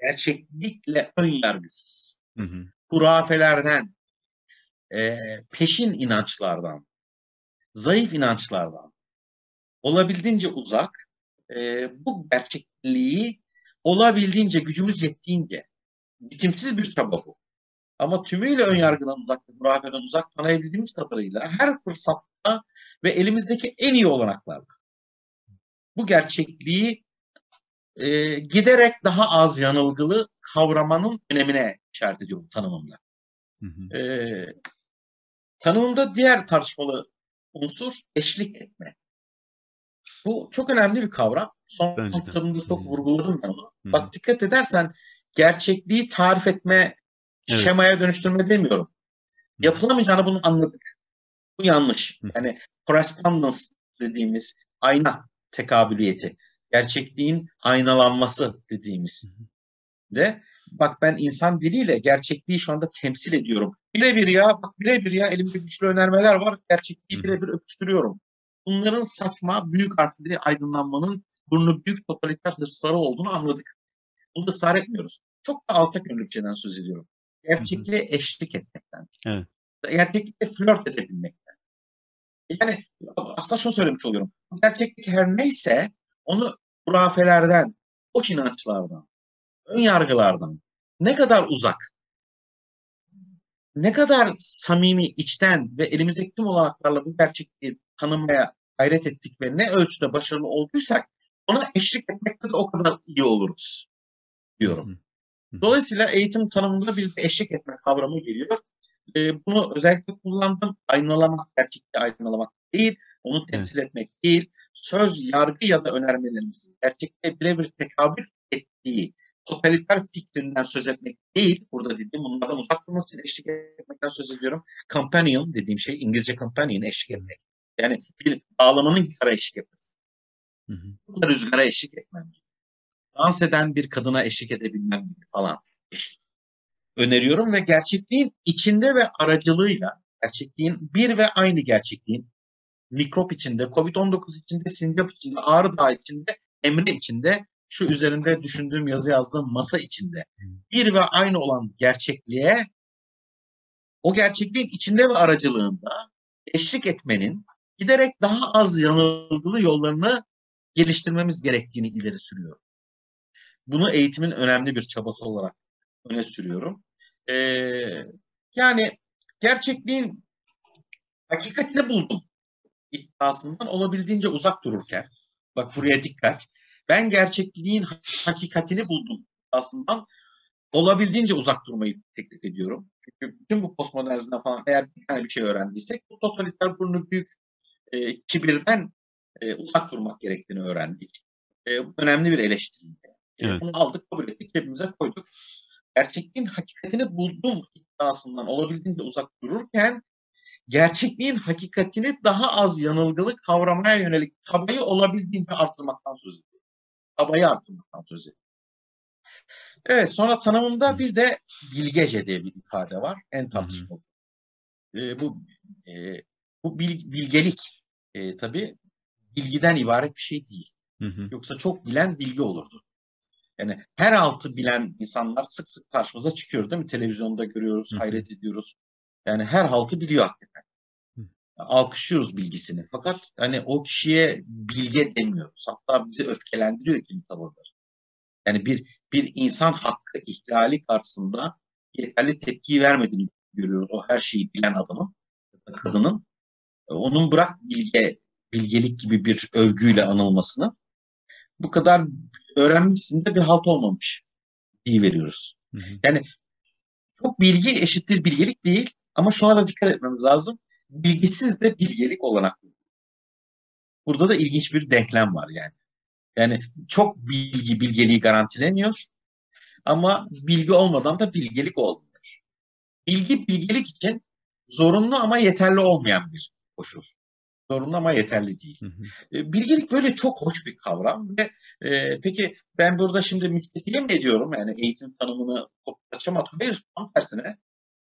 Gerçeklikle ön yargısız, hı hı. hurafelerden, e, peşin inançlardan, zayıf inançlardan olabildiğince uzak, e, bu gerçekliği olabildiğince gücümüz yettiğince bitimsiz bir çaba bu. Ama tümüyle ön yargıdan uzak, hurafeden uzak tanıyabildiğimiz kadarıyla her fırsatta ve elimizdeki en iyi olanaklarla bu gerçekliği e, giderek daha az yanılgılı kavramanın önemine işaret ediyorum tanımımla. Hı hı. E, tanımımda diğer tartışmalı unsur eşlik etme. Bu çok önemli bir kavram. Son tanımda çok vurguladım ben onu. Hı hı. Bak dikkat edersen gerçekliği tarif etme, evet. şemaya dönüştürme demiyorum. Yapılamayacağını bunu anladık. Bu yanlış. Yani correspondence dediğimiz ayna tekabüliyeti, gerçekliğin aynalanması dediğimiz de bak ben insan diliyle gerçekliği şu anda temsil ediyorum. Birebir ya, bak birebir ya elimde güçlü önermeler var. Gerçekliği birebir öpüştürüyorum. Bunların saçma, büyük harfli aydınlanmanın burnu büyük totaliter hırsları olduğunu anladık. Bunu da ısrar etmiyoruz. Çok da alçak gönüllükçeden söz ediyorum. Gerçekliğe eşlik etmekten. Evet. Gerçeklikle flört edebilmekten. Yani aslında şunu söylemiş oluyorum. Gerçeklik her neyse onu hurafelerden, boş inançlardan, ön yargılardan ne kadar uzak, ne kadar samimi içten ve elimizdeki tüm olanaklarla bu gerçekliği tanımaya gayret ettik ve ne ölçüde başarılı olduysak ona eşlik etmekte de o kadar iyi oluruz diyorum. Dolayısıyla eğitim tanımında bir eşlik etme kavramı geliyor. E, bunu özellikle kullandım. Aynalamak, gerçekte aynalamak değil, onu temsil etmek değil, söz, yargı ya da önermelerimizin gerçekte birebir tekabül ettiği totaliter fikrinden söz etmek değil. Burada dediğim bunlardan uzak durmak için eşlik etmekten söz ediyorum. Companion dediğim şey İngilizce companion eşlik etmek. Yani bir bağlamanın gitara eşlik etmesi. Hı hı. Rüzgara eşlik etmem dans eden bir kadına eşlik edebilmem gibi falan öneriyorum ve gerçekliğin içinde ve aracılığıyla gerçekliğin bir ve aynı gerçekliğin mikrop içinde, Covid-19 içinde, sincap içinde, Ağrı Dağı içinde, Emre içinde, şu üzerinde düşündüğüm yazı yazdığım masa içinde bir ve aynı olan gerçekliğe o gerçekliğin içinde ve aracılığında eşlik etmenin giderek daha az yanılgılı yollarını geliştirmemiz gerektiğini ileri sürüyorum. Bunu eğitimin önemli bir çabası olarak öne sürüyorum. Ee, yani gerçekliğin hakikatini buldum iddiasından olabildiğince uzak dururken, bak buraya dikkat, ben gerçekliğin hakikatini buldum iddiasından olabildiğince uzak durmayı teklif ediyorum. Çünkü bütün bu postmodernizmden falan eğer bir tane bir şey öğrendiysek bu totaliter burnu büyük e, kibirden e, uzak durmak gerektiğini öğrendik. E, önemli bir eleştiri. Evet. Bunu aldık, kabul ettik, cebimize koyduk. Gerçekliğin hakikatini buldum iddiasından olabildiğince uzak dururken gerçekliğin hakikatini daha az yanılgılı kavramaya yönelik tabayı olabildiğince arttırmaktan söz ediyor. Tabayı arttırmaktan söz ediyor. Evet sonra tanımında bir de bilgece diye bir ifade var. En tartışmalı. E, bu e, bu bil, bilgelik. e, tabii bilgiden ibaret bir şey değil. Hı hı. Yoksa çok bilen bilgi olurdu. Yani her altı bilen insanlar sık sık karşımıza çıkıyor değil mi? Televizyonda görüyoruz, Hı hı. hayret ediyoruz. Yani her haltı biliyor hakikaten. Alkışlıyoruz bilgisini. Fakat hani o kişiye bilge demiyoruz. Hatta bizi öfkelendiriyor kimi tavırları. Yani bir bir insan hakkı ihlali karşısında yeterli tepkiyi vermediğini görüyoruz. O her şeyi bilen adamın, kadının. Onun bırak bilge, bilgelik gibi bir övgüyle anılmasını. Bu kadar öğrenmişsin de bir halt olmamış diye veriyoruz. Hı hı. Yani çok bilgi eşittir bilgelik değil ama şuna da dikkat etmemiz lazım. Bilgisiz de bilgelik olanak. Burada da ilginç bir denklem var yani. Yani çok bilgi bilgeliği garantileniyor ama bilgi olmadan da bilgelik olmuyor. Bilgi bilgelik için zorunlu ama yeterli olmayan bir koşul. Zorunlu ama yeterli değil. Hı hı. E, Bilgelik böyle çok hoş bir kavram ve e, peki ben burada şimdi mistifiye mi ediyorum yani eğitim tanımını kopyalayacağım Hayır tam tersine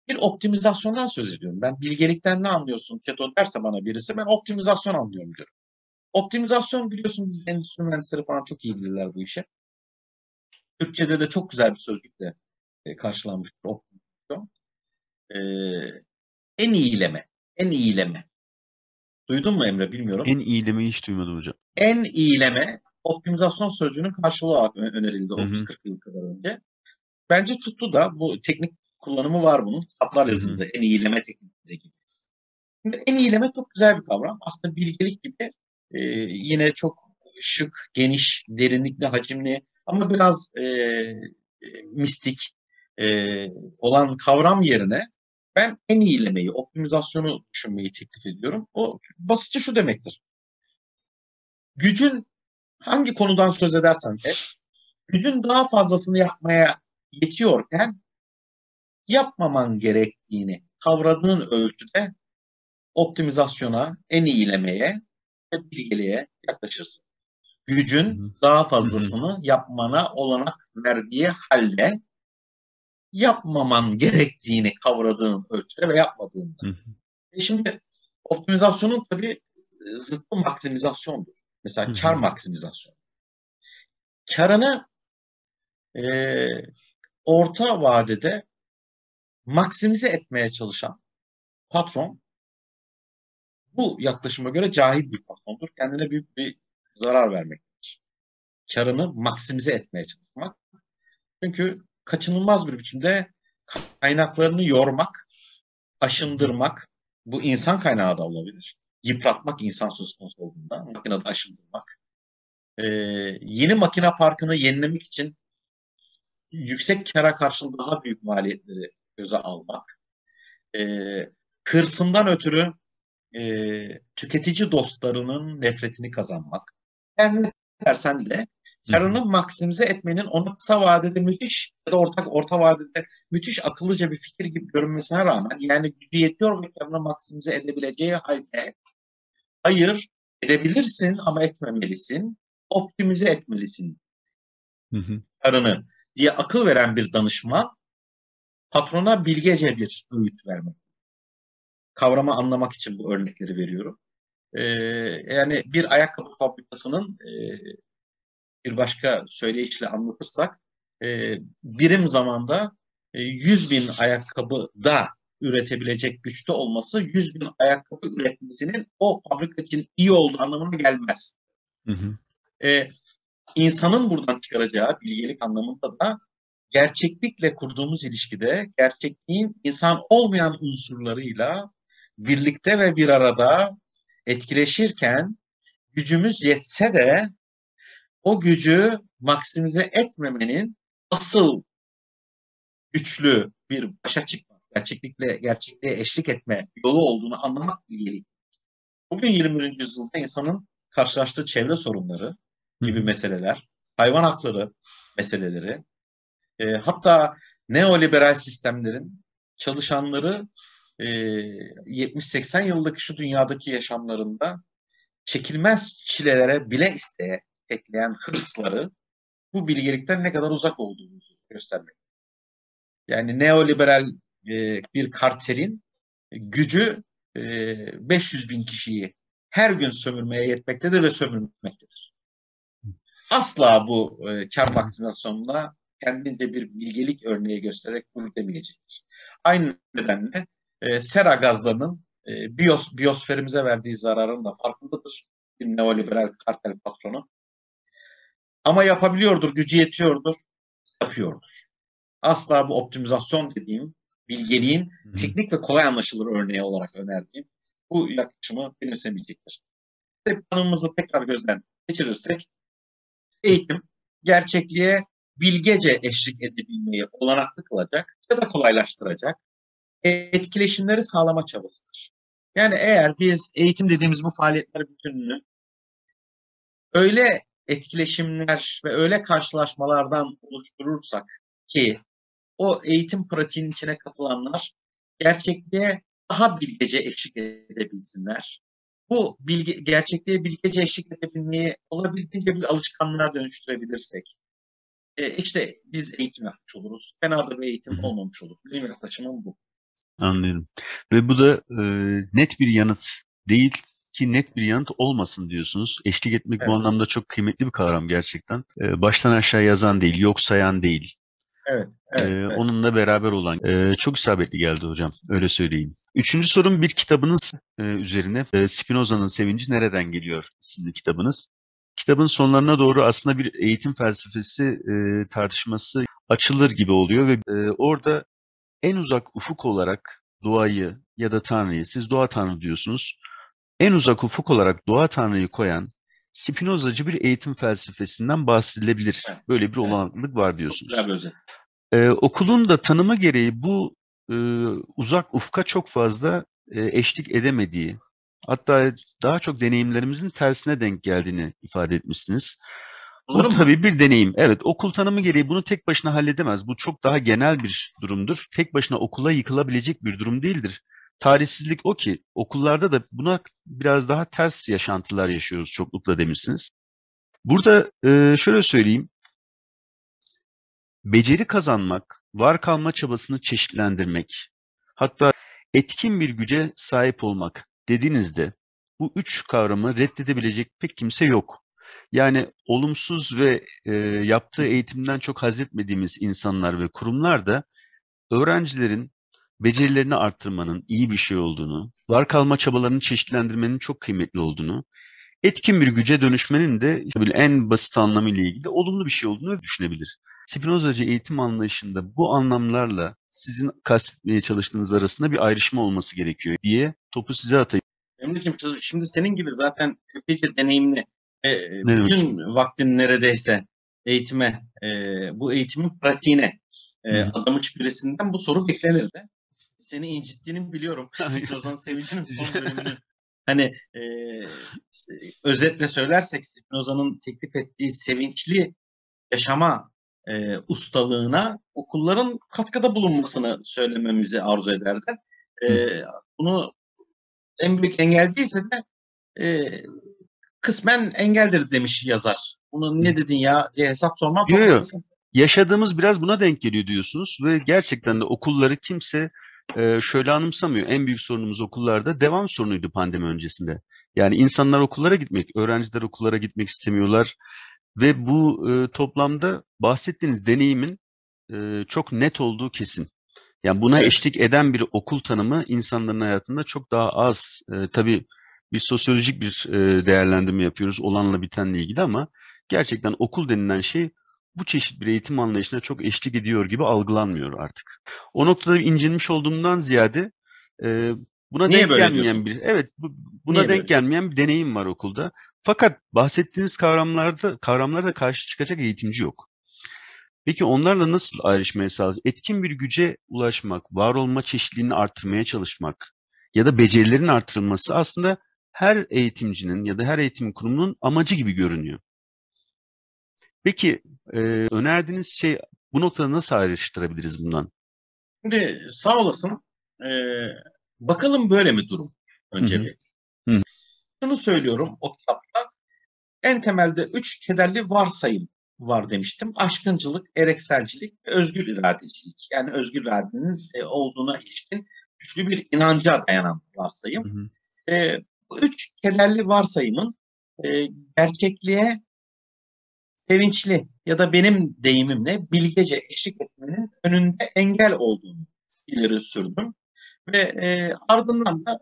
bir optimizasyondan söz ediyorum. Ben bilgelikten ne anlıyorsun Keto derse bana birisi ben optimizasyon anlıyorum diyorum. Optimizasyon biliyorsun biz endüstri mühendisleri falan çok iyi bilirler bu işi. Türkçe'de de çok güzel bir sözcükle e, karşılanmıştır optimizasyon. E, en iyileme, en iyileme. Duydun mu Emre bilmiyorum. En iyilemeyi hiç duymadım hocam. en iyileme optimizasyon sözcüğünün karşılığı olarak önerildi Hı hı. 30-40 yıl kadar önce. Bence tuttu da bu teknik kullanımı var bunun. Kitaplar yazıldı. En iyileme teknikleri gibi. Şimdi en iyileme çok güzel bir kavram. Aslında bilgelik gibi e, yine çok şık, geniş, derinlikli, hacimli ama biraz e, mistik e, olan kavram yerine ben en iyilemeyi, optimizasyonu düşünmeyi teklif ediyorum. O basitçe şu demektir. Gücün hangi konudan söz edersen et, gücün daha fazlasını yapmaya yetiyorken yapmaman gerektiğini kavradığın ölçüde optimizasyona, en iyilemeye ve bilgeliğe yaklaşırsın. Gücün daha fazlasını yapmana olanak verdiği halde yapmaman gerektiğini kavradığın ölçüde ve yapmadığında. E şimdi optimizasyonun tabii e, zıttı maksimizasyondur. Mesela kar maksimizasyon. Karını e, orta vadede maksimize etmeye çalışan patron bu yaklaşıma göre cahil bir patrondur. Kendine büyük bir zarar vermektedir. Karını maksimize etmeye çalışmak. Çünkü kaçınılmaz bir biçimde kaynaklarını yormak, aşındırmak, bu insan kaynağı da olabilir. Yıpratmak insan söz konusu olduğunda, makinede aşındırmak. Ee, yeni makine parkını yenilemek için yüksek kara karşılığı daha büyük maliyetleri göze almak. Ee, hırsından ötürü e, tüketici dostlarının nefretini kazanmak. Her ne dersen de karını maksimize etmenin ona kısa vadede müthiş ya da ortak orta vadede müthiş akıllıca bir fikir gibi görünmesine rağmen yani gücü yetiyor ve karını maksimize edebileceği halde hayır edebilirsin ama etmemelisin, optimize etmelisin Hı hı. karını diye akıl veren bir danışman patrona bilgece bir öğüt vermek. Kavramı anlamak için bu örnekleri veriyorum. Ee, yani bir ayakkabı fabrikasının e, bir başka söyleyişle anlatırsak e, birim zamanda e, 100 bin ayakkabı da üretebilecek güçte olması 100 bin ayakkabı üretmesinin o fabrika için iyi olduğu anlamına gelmez. Hı hı. E, insanın buradan çıkaracağı bilgelik anlamında da gerçeklikle kurduğumuz ilişkide gerçekliğin insan olmayan unsurlarıyla birlikte ve bir arada etkileşirken gücümüz yetse de o gücü maksimize etmemenin asıl güçlü bir başa çıkma, gerçeklikle gerçekliğe eşlik etme yolu olduğunu anlamak bilgelik. Bugün 21. yüzyılda insanın karşılaştığı çevre sorunları gibi meseleler, hayvan hakları meseleleri, e, hatta neoliberal sistemlerin çalışanları e, 70-80 yıldaki şu dünyadaki yaşamlarında çekilmez çilelere bile isteye tekleyen hırsları bu bilgelikten ne kadar uzak olduğumuzu göstermek. Yani neoliberal e, bir kartelin gücü e, 500 bin kişiyi her gün sömürmeye yetmektedir ve sömürmektedir. Asla bu e, kar maksimizasyonuna kendince bir bilgelik örneği göstererek bunu demeyecektir. Aynı nedenle e, sera gazlarının e, biyos, biyosferimize verdiği zararın da farkındadır. Bir neoliberal kartel patronu. Ama yapabiliyordur, gücü yetiyordur, yapıyordur. Asla bu optimizasyon dediğim bilgeliğin Hı-hı. teknik ve kolay anlaşılır örneği olarak önerdiğim bu yaklaşımı benimsemeyecektir. Tanımımızı tekrar gözden geçirirsek eğitim gerçekliğe bilgece eşlik edebilmeyi olanaklı kılacak ya da kolaylaştıracak etkileşimleri sağlama çabasıdır. Yani eğer biz eğitim dediğimiz bu faaliyetler bütününü öyle etkileşimler ve öyle karşılaşmalardan oluşturursak ki o eğitim pratiğinin içine katılanlar gerçekliğe daha bilgece eşlik edebilsinler. Bu bilgi, gerçekliğe bilgece eşlik edebilmeyi olabildiğince bir alışkanlığa dönüştürebilirsek e, işte biz eğitim yapmış oluruz. Fena da bir eğitim olmamış olur. Benim yaklaşımım bu. Anlıyorum. Ve bu da e, net bir yanıt değil ki net bir yanıt olmasın diyorsunuz. Eşlik etmek evet. bu anlamda çok kıymetli bir kavram gerçekten. E, baştan aşağı yazan değil, yok sayan değil. Evet. evet, ee, evet. Onunla beraber olan. Ee, çok isabetli geldi hocam. Öyle söyleyeyim. Üçüncü sorum bir kitabınız e, üzerine. E, Spinoza'nın Sevinci Nereden Geliyor isimli kitabınız. Kitabın sonlarına doğru aslında bir eğitim felsefesi e, tartışması açılır gibi oluyor ve e, orada en uzak ufuk olarak doğayı ya da Tanrı'yı, siz doğa Tanrı diyorsunuz, en uzak ufuk olarak doğa Tanrı'yı koyan Spinozacı bir eğitim felsefesinden bahsedilebilir. Böyle bir olanaklık var diyorsunuz. Güzel bir özet. Ee, okulun da tanımı gereği bu e, uzak ufka çok fazla e, eşlik edemediği, hatta daha çok deneyimlerimizin tersine denk geldiğini ifade etmişsiniz. Bu tabii bir deneyim. Evet, okul tanımı gereği bunu tek başına halledemez. Bu çok daha genel bir durumdur. Tek başına okula yıkılabilecek bir durum değildir. Tarihsizlik o ki okullarda da buna biraz daha ters yaşantılar yaşıyoruz çoklukla demişsiniz. Burada e, şöyle söyleyeyim. Beceri kazanmak, var kalma çabasını çeşitlendirmek, hatta etkin bir güce sahip olmak dediğinizde bu üç kavramı reddedebilecek pek kimse yok. Yani olumsuz ve e, yaptığı eğitimden çok haz etmediğimiz insanlar ve kurumlar da öğrencilerin becerilerini arttırmanın iyi bir şey olduğunu, var kalma çabalarını çeşitlendirmenin çok kıymetli olduğunu, etkin bir güce dönüşmenin de işte en basit anlamıyla ilgili olumlu bir şey olduğunu düşünebilir. Spinozacı eğitim anlayışında bu anlamlarla sizin kastetmeye çalıştığınız arasında bir ayrışma olması gerekiyor diye topu size atayım. Emre'ciğim şimdi senin gibi zaten epeyce deneyimli e, bütün vaktin neredeyse eğitime, e, bu eğitimin pratiğine e, adamış birisinden bu soru beklenirdi. Seni incittiğini biliyorum. <laughs> Spinoza'nın Sevinci'nin son bölümünü hani e, özetle söylersek Spinoza'nın teklif ettiği sevinçli yaşama e, ustalığına okulların katkıda bulunmasını söylememizi arzu ederdi. E, bunu en büyük engel değilse de e, kısmen engeldir demiş yazar. Bunu ne dedin ya diye hesap sormak yok. Yaşadığımız biraz buna denk geliyor diyorsunuz ve gerçekten de okulları kimse e, şöyle anımsamıyor. En büyük sorunumuz okullarda devam sorunuydu pandemi öncesinde. Yani insanlar okullara gitmek, öğrenciler okullara gitmek istemiyorlar ve bu e, toplamda bahsettiğiniz deneyimin e, çok net olduğu kesin. Yani buna eşlik eden bir okul tanımı insanların hayatında çok daha az. E, tabii bir sosyolojik bir e, değerlendirme yapıyoruz olanla bitenle ilgili ama gerçekten okul denilen şey bu çeşit bir eğitim anlayışına çok eşlik ediyor gibi algılanmıyor artık. O noktada incinmiş olduğumdan ziyade e, buna Niye denk gelmeyen diyorsun? bir evet bu, buna Niye denk böyle? gelmeyen bir deneyim var okulda. Fakat bahsettiğiniz kavramlarda kavramlarda karşı çıkacak eğitimci yok. Peki onlarla nasıl ayrışmaya sağlayacağız? Etkin bir güce ulaşmak, var olma çeşitliliğini artırmaya çalışmak ya da becerilerin artırılması aslında her eğitimcinin ya da her eğitim kurumunun amacı gibi görünüyor. Peki e, önerdiğiniz şey bu noktada nasıl ayrıştırabiliriz bundan? Şimdi sağ olasın. Ee, bakalım böyle mi durum önce bir. Hı. Şunu söylüyorum o kitapta en temelde üç kederli varsayım var demiştim. Aşkıncılık, erekselcilik ve özgür iradecilik. Yani özgür iradenin e, olduğuna ilişkin güçlü bir inanca dayanan varsayım. Hı hı. E, Bu üç kederli varsayımın e, gerçekliğe sevinçli ya da benim deyimimle bilgece eşlik etmenin önünde engel olduğunu ileri sürdüm. Ve e, ardından da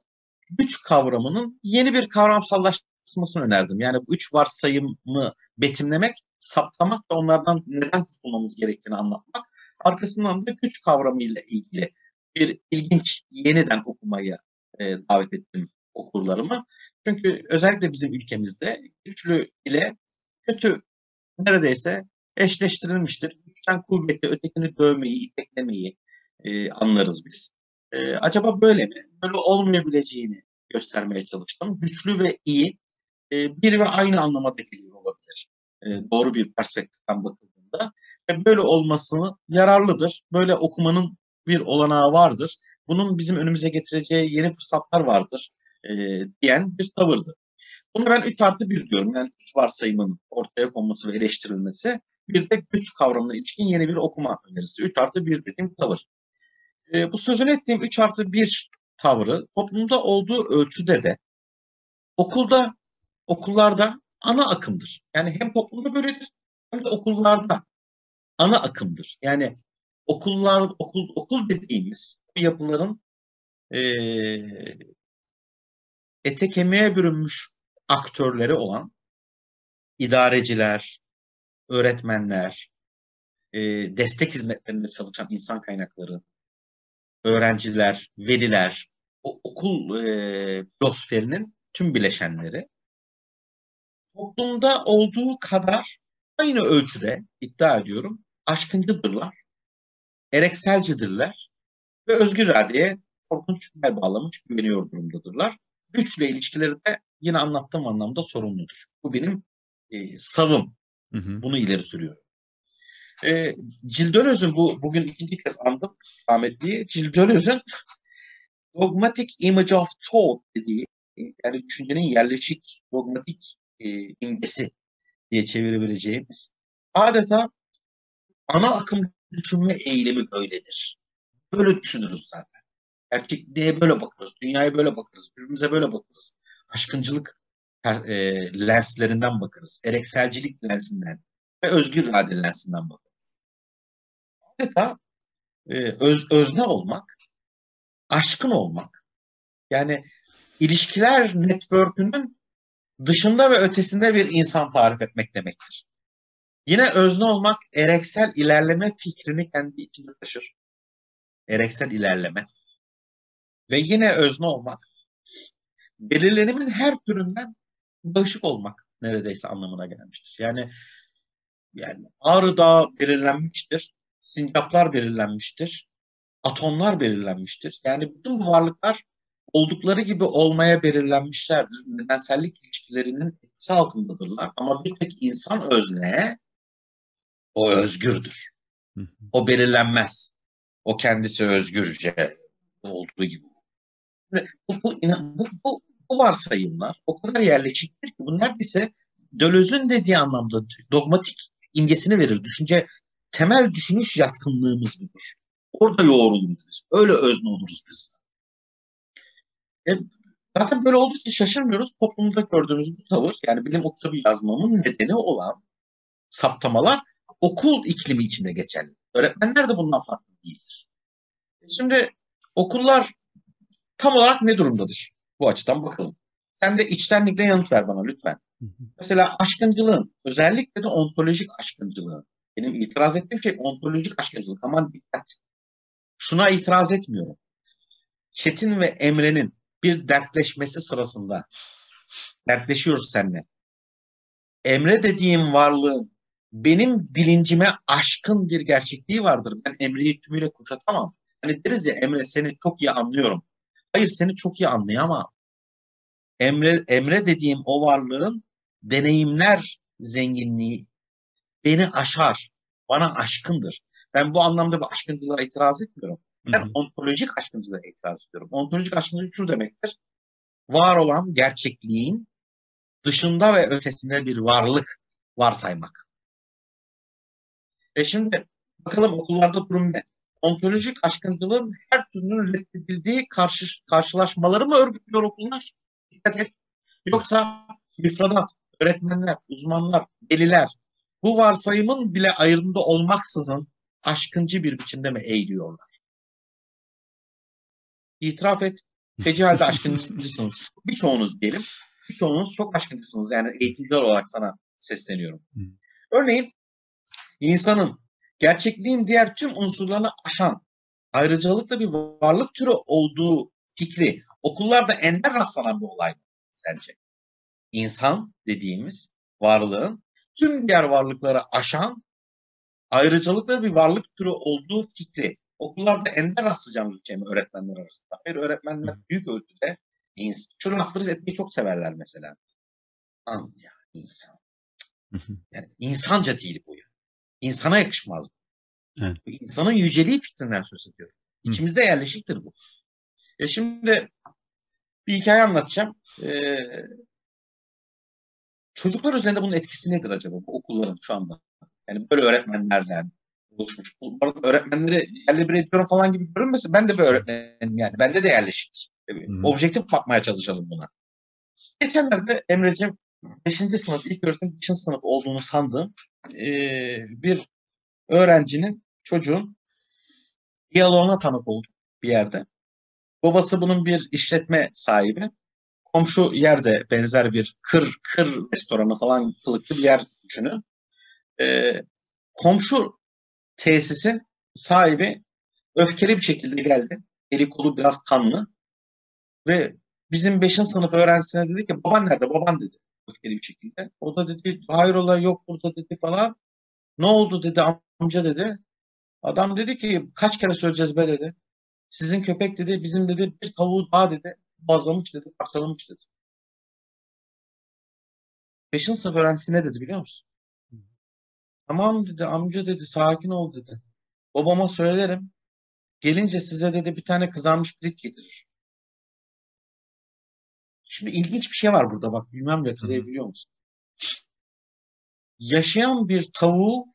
güç kavramının yeni bir kavramsallaşmasını önerdim. Yani bu üç varsayımı betimlemek, saptamak ve onlardan neden kurtulmamız gerektiğini anlatmak. Arkasından da güç kavramıyla ilgili bir ilginç yeniden okumayı e, davet ettim okurlarımı. Çünkü özellikle bizim ülkemizde güçlü ile kötü neredeyse eşleştirilmiştir. Güçten kuvvetli ötekini dövmeyi, iteklemeyi e, anlarız biz. E, acaba böyle mi? Böyle olmayabileceğini göstermeye çalıştım. Güçlü ve iyi e, bir ve aynı anlamada geliyor olabilir. E, doğru bir perspektiften bakıldığında. E, böyle olması yararlıdır. Böyle okumanın bir olanağı vardır. Bunun bizim önümüze getireceği yeni fırsatlar vardır e, diyen bir tavırdı. Bunu ben 3 artı 1 diyorum. Yani 3 varsayımın ortaya konması ve eleştirilmesi. Bir de güç kavramına ilişkin yeni bir okuma önerisi. 3 artı 1 dediğim tavır. E, bu sözünü ettiğim 3 artı 1 tavrı toplumda olduğu ölçüde de okulda, okullarda ana akımdır. Yani hem toplumda böyledir hem de okullarda ana akımdır. Yani okullar, okul, okul dediğimiz yapıların e, ete kemiğe bürünmüş aktörleri olan idareciler, öğretmenler, e, destek hizmetlerinde çalışan insan kaynakları, öğrenciler, veliler, o, okul e, biosferinin tüm bileşenleri toplumda olduğu kadar aynı ölçüde iddia ediyorum aşkıncıdırlar, erekselcidirler ve özgür iradeye korkunç bel bağlamış güveniyor durumdadırlar. Güçle ilişkileri de yine anlattığım anlamda sorumludur. Bu benim e, savım. Hı hı. Bunu ileri sürüyorum. E, Cildölöz'ün bu bugün ikinci kez andım rahmetliyi. Cildölöz'ün dogmatic image of thought dediği yani düşüncenin yerleşik dogmatik e, imgesi diye çevirebileceğimiz adeta ana akım düşünme eğilimi böyledir. Böyle düşünürüz zaten. Erkekliğe böyle bakarız, dünyaya böyle bakarız, birbirimize böyle bakarız. Aşkıncılık e, lenslerinden bakarız. Erekselcilik lensinden ve özgür irade lensinden bakarız. Adeta e, öz, özne olmak, aşkın olmak, yani ilişkiler network'ünün dışında ve ötesinde bir insan tarif etmek demektir. Yine özne olmak ereksel ilerleme fikrini kendi içinde taşır. Ereksel ilerleme. Ve yine özne olmak belirlenimin her türünden bağışık olmak neredeyse anlamına gelmiştir. Yani yani Ağrı Dağı belirlenmiştir. Sincaplar belirlenmiştir. Atomlar belirlenmiştir. Yani bütün bu varlıklar oldukları gibi olmaya belirlenmişlerdir. Nedensellik ilişkilerinin etkisi altındadırlar. Ama bir tek insan özne o özgürdür. O belirlenmez. O kendisi özgürce olduğu gibi. Bu, bu, bu, bu, bu varsayımlar o kadar yerleşiktir ki bu neredeyse Döloz'un dediği anlamda dogmatik imgesini verir. Düşünce temel düşünüş yatkınlığımız budur. Orada yoğruluruz biz. Öyle özne oluruz biz. E, zaten böyle olduğu için şaşırmıyoruz. Toplumda gördüğümüz bu tavır yani bilim okulu yazmamın nedeni olan saptamalar okul iklimi içinde geçerli. Öğretmenler de bundan farklı değildir. Şimdi okullar tam olarak ne durumdadır? Bu açıdan bakalım. Sen de içtenlikle yanıt ver bana lütfen. Mesela aşkıncılığın, özellikle de ontolojik aşkıncılığın. Benim itiraz ettiğim şey ontolojik aşkıncılık. Aman dikkat. Şuna itiraz etmiyorum. Çetin ve Emre'nin bir dertleşmesi sırasında dertleşiyoruz seninle. Emre dediğim varlığın benim bilincime aşkın bir gerçekliği vardır. Ben Emre'yi tümüyle kuşatamam. Hani deriz ya Emre seni çok iyi anlıyorum. Hayır seni çok iyi anlayamam. Emre, Emre dediğim o varlığın deneyimler zenginliği beni aşar. Bana aşkındır. Ben bu anlamda bu aşkıncılığa itiraz etmiyorum. Ben Hı-hı. ontolojik aşkıncılığa itiraz ediyorum. Ontolojik aşkıncılık şu demektir. Var olan gerçekliğin dışında ve ötesinde bir varlık varsaymak. E şimdi bakalım okullarda durum ne? Ontolojik aşkıncılığın her türlü reddedildiği karşı, karşılaşmaları mı örgütlüyor okullar? Dikkat et. Yoksa müfredat, öğretmenler, uzmanlar, deliler bu varsayımın bile ayrımında olmaksızın aşkıncı bir biçimde mi eğiliyorlar? İtiraf et. Feci halde aşkıncısınız. <laughs> Birçoğunuz diyelim. Birçoğunuz çok aşkıncısınız. Yani eğitimciler olarak sana sesleniyorum. Örneğin insanın gerçekliğin diğer tüm unsurlarını aşan ayrıcalıklı bir varlık türü olduğu fikri okullarda ender rastlanan bir olay mı sence? İnsan dediğimiz varlığın tüm diğer varlıkları aşan ayrıcalıklı bir varlık türü olduğu fikri okullarda ender rastlayacağım ülkemi öğretmenler arasında. Hayır öğretmenler büyük ölçüde şu lafları etmeyi çok severler mesela. An ya insan. Yani insanca değil bu ya. İnsana yakışmaz bu. Evet. İnsanın yüceliği fikrinden söz ediyorum. İçimizde yerleşiktir bu. Ya şimdi bir hikaye anlatacağım. Ee, çocuklar üzerinde bunun etkisi nedir acaba bu okulların şu anda? Yani böyle öğretmenlerle oluşmuş. Bu öğretmenleri yerle bir ediyorum falan gibi görünmesin. Ben de bir öğretmenim yani. Bende de yerleşik. Hmm. Objektif bakmaya çalışalım buna. Geçenlerde Emre'ciğim 5. sınıf, ilk öğretim 5. sınıf olduğunu sandığım e, bir öğrencinin, çocuğun diyaloğuna tanık oldum bir yerde. Babası bunun bir işletme sahibi. Komşu yerde benzer bir kır kır restoranı falan kılıklı bir yer düşünün. Ee, komşu tesisin sahibi öfkeli bir şekilde geldi. Eli kolu biraz kanlı. Ve bizim 5. sınıf öğrencisine dedi ki baban nerede baban dedi öfkeli bir şekilde. O da dedi hayrola yok burada dedi falan. Ne oldu dedi amca dedi. Adam dedi ki kaç kere söyleyeceğiz be dedi. Sizin köpek dedi bizim dedi bir tavuğu daha dedi boğazlamış dedi parçalamış dedi. Beşinci sınıf öğrencisi ne dedi biliyor musun? Tamam dedi amca dedi sakin ol dedi. Babama söylerim. Gelince size dedi bir tane kızarmış pirinç getirir. Şimdi ilginç bir şey var burada bak bilmem yakalayabiliyor musun? Yaşayan bir tavuğu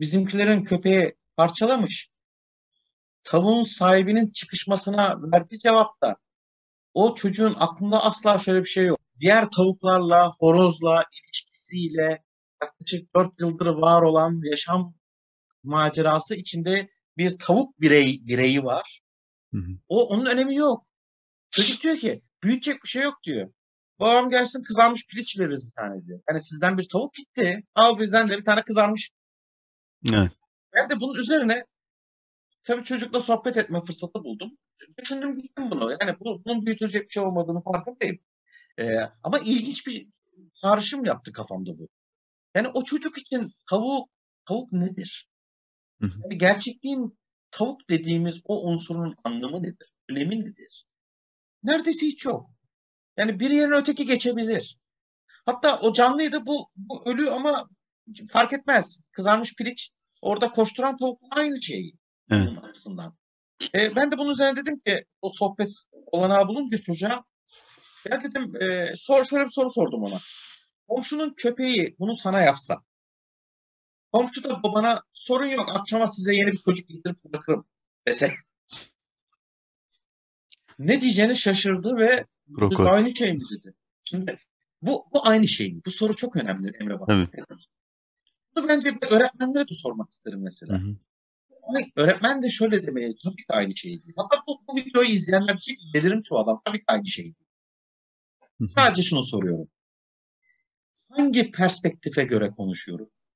bizimkilerin köpeğe parçalamış. Tavuğun sahibinin çıkışmasına verdiği cevapta o çocuğun aklında asla şöyle bir şey yok. Diğer tavuklarla, horozla ilişkisiyle yaklaşık 4 yıldır var olan yaşam macerası içinde bir tavuk birey, bireyi var. Hı hı. O onun önemi yok. Çocuk diyor ki büyütecek bir şey yok diyor. Babam gelsin kızarmış piliç veririz bir tane diyor. Yani sizden bir tavuk gitti. Al bizden de bir tane kızarmış. Evet. Ben de bunun üzerine tabii çocukla sohbet etme fırsatı buldum. Düşündüm gittim bunu. Yani bu, bunun büyütülecek bir şey olmadığını farkındayım. Ee, ama ilginç bir çağrışım yaptı kafamda bu. Yani o çocuk için tavuk tavuk nedir? Yani gerçekliğin tavuk dediğimiz o unsurun anlamı nedir? Önemi nedir? Neredeyse hiç yok. Yani bir yerine öteki geçebilir. Hatta o canlıydı bu, bu ölü ama fark etmez. Kızarmış piliç orada koşturan tavuk aynı şey. Evet. açısından. E, ben de bunun üzerine dedim ki o sohbet olanağı bulunca çocuğa ya dedim e, sor, şöyle bir soru sordum ona. Komşunun köpeği bunu sana yapsa komşu da babana sorun yok akşama size yeni bir çocuk getirip bırakırım dese. Ne diyeceğini şaşırdı ve Krokod. aynı şey mi dedi. Şimdi bu, bu aynı şey mi? Bu soru çok önemli Emre bak. Evet. Bunu bence öğretmenlere de sormak isterim mesela. Hı hı. Ama öğretmen de şöyle demeye tabii ki aynı şey değil. Hatta bu, bu videoyu izleyenler ki belirim çoğu adam tabii ki aynı şey değil. Hı hı. Sadece şunu soruyorum. Hangi perspektife göre konuşuyoruz?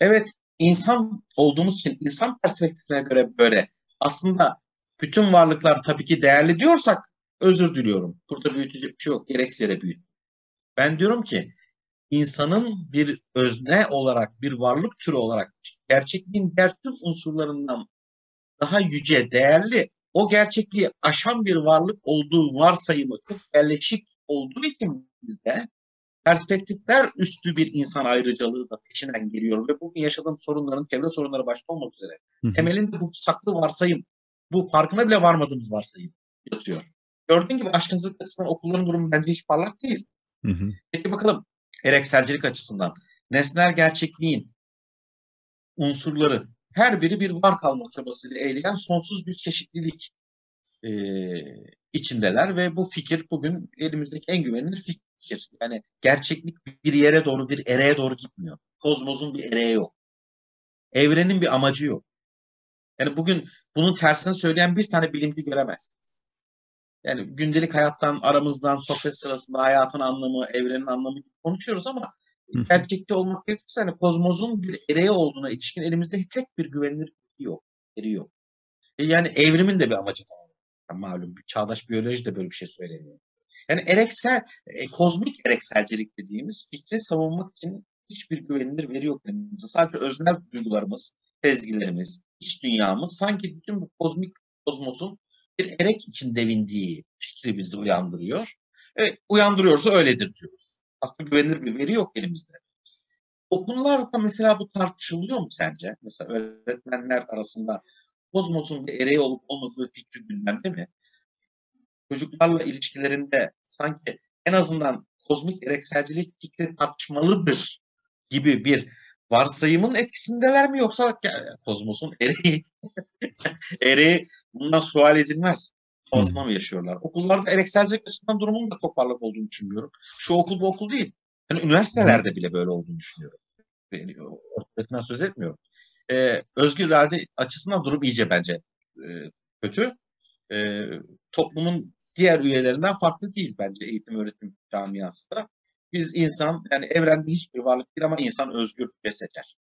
Evet, insan olduğumuz için insan perspektifine göre böyle aslında bütün varlıklar tabii ki değerli diyorsak özür diliyorum. Burada büyütecek bir şey yok. Gereksiz yere büyüt. Ben diyorum ki insanın bir özne olarak, bir varlık türü olarak gerçekliğin diğer tüm unsurlarından daha yüce, değerli, o gerçekliği aşan bir varlık olduğu varsayımı çok yerleşik olduğu için bizde perspektifler üstü bir insan ayrıcalığı da peşinden geliyor ve bugün yaşadığım sorunların, çevre sorunları başta olmak üzere temelinde bu saklı varsayım, bu farkına bile varmadığımız varsayım yatıyor. Gördüğün gibi aşkıncılık açısından okulların durumu bence hiç parlak değil. Hı hı. Peki bakalım erekselcilik açısından nesnel gerçekliğin unsurları her biri bir var kalma çabasıyla eğleyen sonsuz bir çeşitlilik. e, içindeler ve bu fikir bugün elimizdeki en güvenilir fikir. Yani gerçeklik bir yere doğru bir ereğe doğru gitmiyor. Kozmosun bir ereği yok. Evrenin bir amacı yok. Yani bugün bunun tersini söyleyen bir tane bilimci göremezsiniz. Yani gündelik hayattan, aramızdan, sohbet sırasında hayatın anlamı, evrenin anlamı konuşuyoruz ama gerçekçi olmak gerekirse hani kozmosun bir ereği olduğuna ilişkin elimizde tek bir güvenilir bilgi yok. Eri yok. E yani evrimin de bir amacı falan. Yani malum çağdaş biyoloji de böyle bir şey söylemiyor. Yani ereksel, e, kozmik erekselcilik dediğimiz fikri savunmak için hiçbir güvenilir veri yok elimizde. Sadece öznel duygularımız, sezgilerimiz, iç dünyamız sanki bütün bu kozmik kozmosun bir erek için devindiği fikri bizde uyandırıyor. E, uyandırıyorsa öyledir diyoruz. Aslında güvenilir bir veri yok elimizde. Okullarda mesela bu tartışılıyor mu sence? Mesela öğretmenler arasında kozmosun bir ereği olup olmadığı fikri gündemde mi? Çocuklarla ilişkilerinde sanki en azından kozmik erekselcilik fikri tartışmalıdır gibi bir varsayımın etkisindeler mi yoksa kozmosun ereği <laughs> ereği bundan sual edilmez. Fazla mı yaşıyorlar? Okullarda erekselcilik açısından durumun da toparlık olduğunu düşünmüyorum. Şu okul bu okul değil. Yani üniversitelerde bile böyle olduğunu düşünüyorum. Yani, öğretmen söz etmiyorum. Ee, özgür irade açısından durum iyice bence e, kötü. E, toplumun diğer üyelerinden farklı değil bence eğitim öğretim camiası da. Biz insan yani evrende hiçbir varlık değil ama insan özgür ve seçer.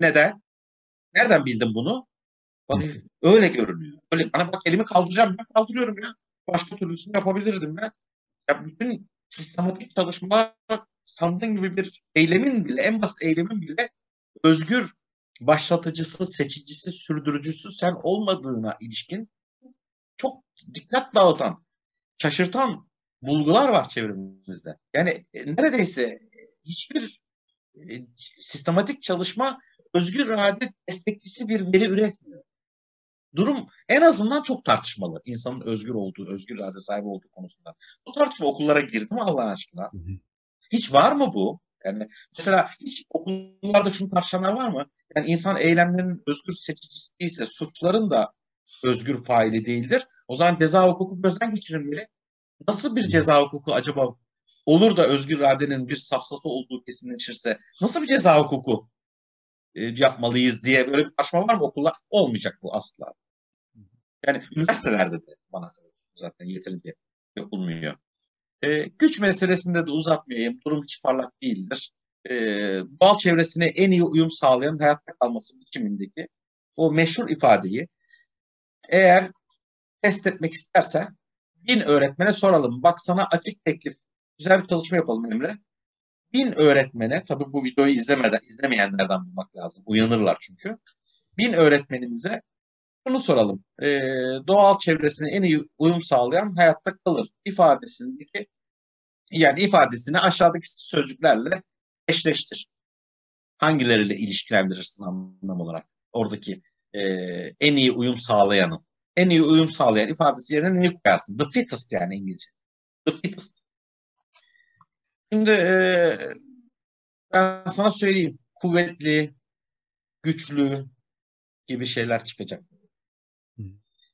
Neden? Nereden bildin bunu? Bak, <laughs> öyle görünüyor. Öyle, bana bak elimi kaldıracağım ben kaldırıyorum ya. Başka türlüsünü yapabilirdim ben. Ya bütün sistematik çalışmalar sandığın gibi bir eylemin bile, en basit eylemin bile özgür başlatıcısı, seçicisi, sürdürücüsü sen olmadığına ilişkin çok dikkat dağıtan, şaşırtan bulgular var çevremizde. Yani e, neredeyse hiçbir e, sistematik çalışma özgür irade destekçisi bir veri üretmiyor. Durum en azından çok tartışmalı. İnsanın özgür olduğu, özgür irade sahibi olduğu konusunda. Bu tartışma okullara girdi mi Allah aşkına? Hiç var mı bu? Yani mesela hiç okullarda şunu tartışanlar var mı? Yani insan eylemlerinin özgür seçicisi değilse suçların da özgür faili değildir. O zaman ceza hukuku gözden geçirilmeli. Nasıl bir ceza hukuku acaba olur da özgür iradenin bir safsatı olduğu kesinleşirse nasıl bir ceza hukuku e, yapmalıyız diye böyle bir tartışma var mı okullar? Olmayacak bu asla. Yani üniversitelerde de bana zaten yeterince yapılmıyor. E, güç meselesinde de uzatmayayım. Durum hiç parlak değildir. E, doğal çevresine en iyi uyum sağlayan hayatta kalması biçimindeki o meşhur ifadeyi eğer test etmek isterse bin öğretmene soralım. Bak sana açık teklif. Güzel bir çalışma yapalım Emre. Bin öğretmene, tabii bu videoyu izlemeden, izlemeyenlerden bulmak lazım. Uyanırlar çünkü. Bin öğretmenimize bunu soralım. Ee, doğal çevresine en iyi uyum sağlayan hayatta kalır ifadesindeki yani ifadesini aşağıdaki sözcüklerle eşleştir. Hangileriyle ilişkilendirirsin anlam olarak? Oradaki e, en iyi uyum sağlayanı. En iyi uyum sağlayan ifadesi yerine neyi koyarsın? The fittest yani İngilizce. The fittest. Şimdi e, ben sana söyleyeyim. Kuvvetli, güçlü gibi şeyler çıkacak.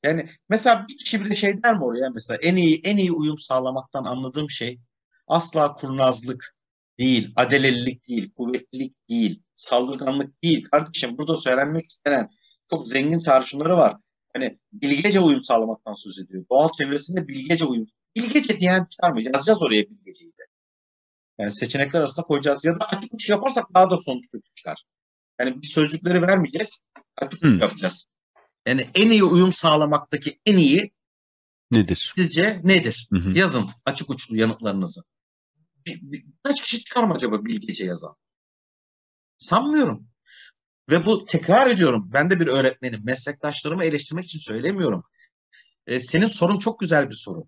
Yani mesela bir kişi bile şey der mi oraya mesela en iyi en iyi uyum sağlamaktan anladığım şey asla kurnazlık değil, adelelilik değil, kuvvetlilik değil, saldırganlık değil. Kardeşim burada söylenmek istenen çok zengin tartışmaları var. Hani bilgece uyum sağlamaktan söz ediyor. Doğal çevresinde bilgece uyum. Bilgece diyen çıkar mı? Yazacağız oraya bilgeceyi de. Yani seçenekler arasında koyacağız. Ya da açık uç yaparsak daha da sonuç kötü çıkar. Yani bir sözcükleri vermeyeceğiz. Açık uç yapacağız. Yani en iyi uyum sağlamaktaki en iyi nedir? Sizce nedir? Hı hı. Yazın açık uçlu yanıtlarınızı. Bir, bir, kaç kişi çıkar mı acaba bilgece yazan? Sanmıyorum. Ve bu tekrar ediyorum. Ben de bir öğretmenim. Meslektaşlarımı eleştirmek için söylemiyorum. Ee, senin sorun çok güzel bir soru.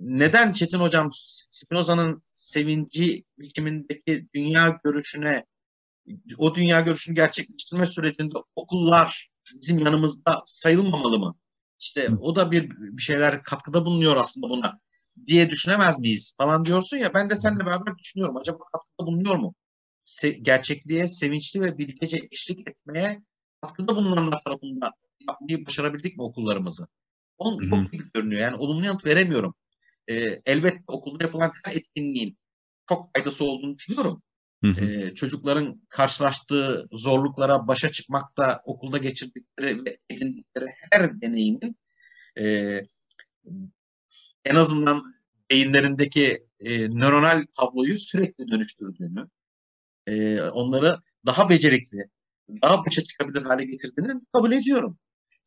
Neden Çetin Hocam Spinoza'nın sevinci biçimindeki dünya görüşüne o dünya görüşünü gerçekleştirme sürecinde okullar bizim yanımızda sayılmamalı mı? İşte o da bir, bir şeyler katkıda bulunuyor aslında buna diye düşünemez miyiz falan diyorsun ya ben de seninle beraber düşünüyorum. Acaba katkıda bulunuyor mu? Se gerçekliğe sevinçli ve bilgece eşlik etmeye katkıda bulunanlar tarafından yapmayı başarabildik mi okullarımızı? Onun çok gibi görünüyor. Yani olumlu yanıt veremiyorum. E, elbette okulda yapılan her etkinliğin çok faydası olduğunu düşünüyorum. Hı hı. E, çocukların karşılaştığı zorluklara başa çıkmakta okulda geçirdikleri ve edindikleri her deneyimin e, en azından beyinlerindeki e, nöronal tabloyu sürekli dönüştürdüğünü, e, onları daha becerikli, daha başa çıkabilir hale getirdiğini kabul ediyorum.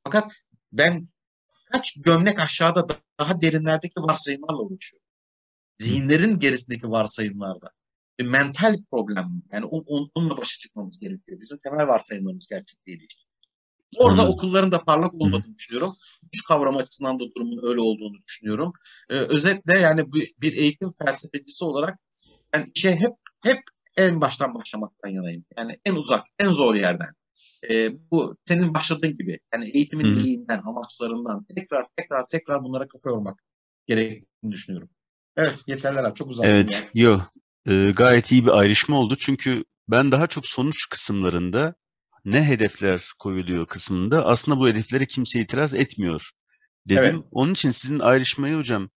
Fakat ben kaç gömlek aşağıda daha derinlerdeki varsayımlarla uğraşıyorum. Zihinlerin gerisindeki varsayımlarda. Bir mental problem. Yani onunla başa çıkmamız gerekiyor. Bizim temel varsayımlarımız gerçekliği ilişkin. Orada Anladım. okulların da parlak olmadığını Hı. düşünüyorum. Güç kavramı açısından da durumun öyle olduğunu düşünüyorum. Ee, özetle yani bir, bir eğitim felsefecisi olarak ben işe hep hep en baştan başlamaktan yanayım. Yani en uzak, en zor yerden. Ee, bu senin başladığın gibi. Yani eğitimin Hı. iyiliğinden, amaçlarından tekrar tekrar tekrar bunlara kafa yormak gerektiğini düşünüyorum. Evet yeterler abi çok uzak. Evet yani. yok e, gayet iyi bir ayrışma oldu. Çünkü ben daha çok sonuç kısımlarında ne hedefler koyuluyor kısmında aslında bu hedeflere kimse itiraz etmiyor dedim. Evet. Onun için sizin ayrışmayı hocam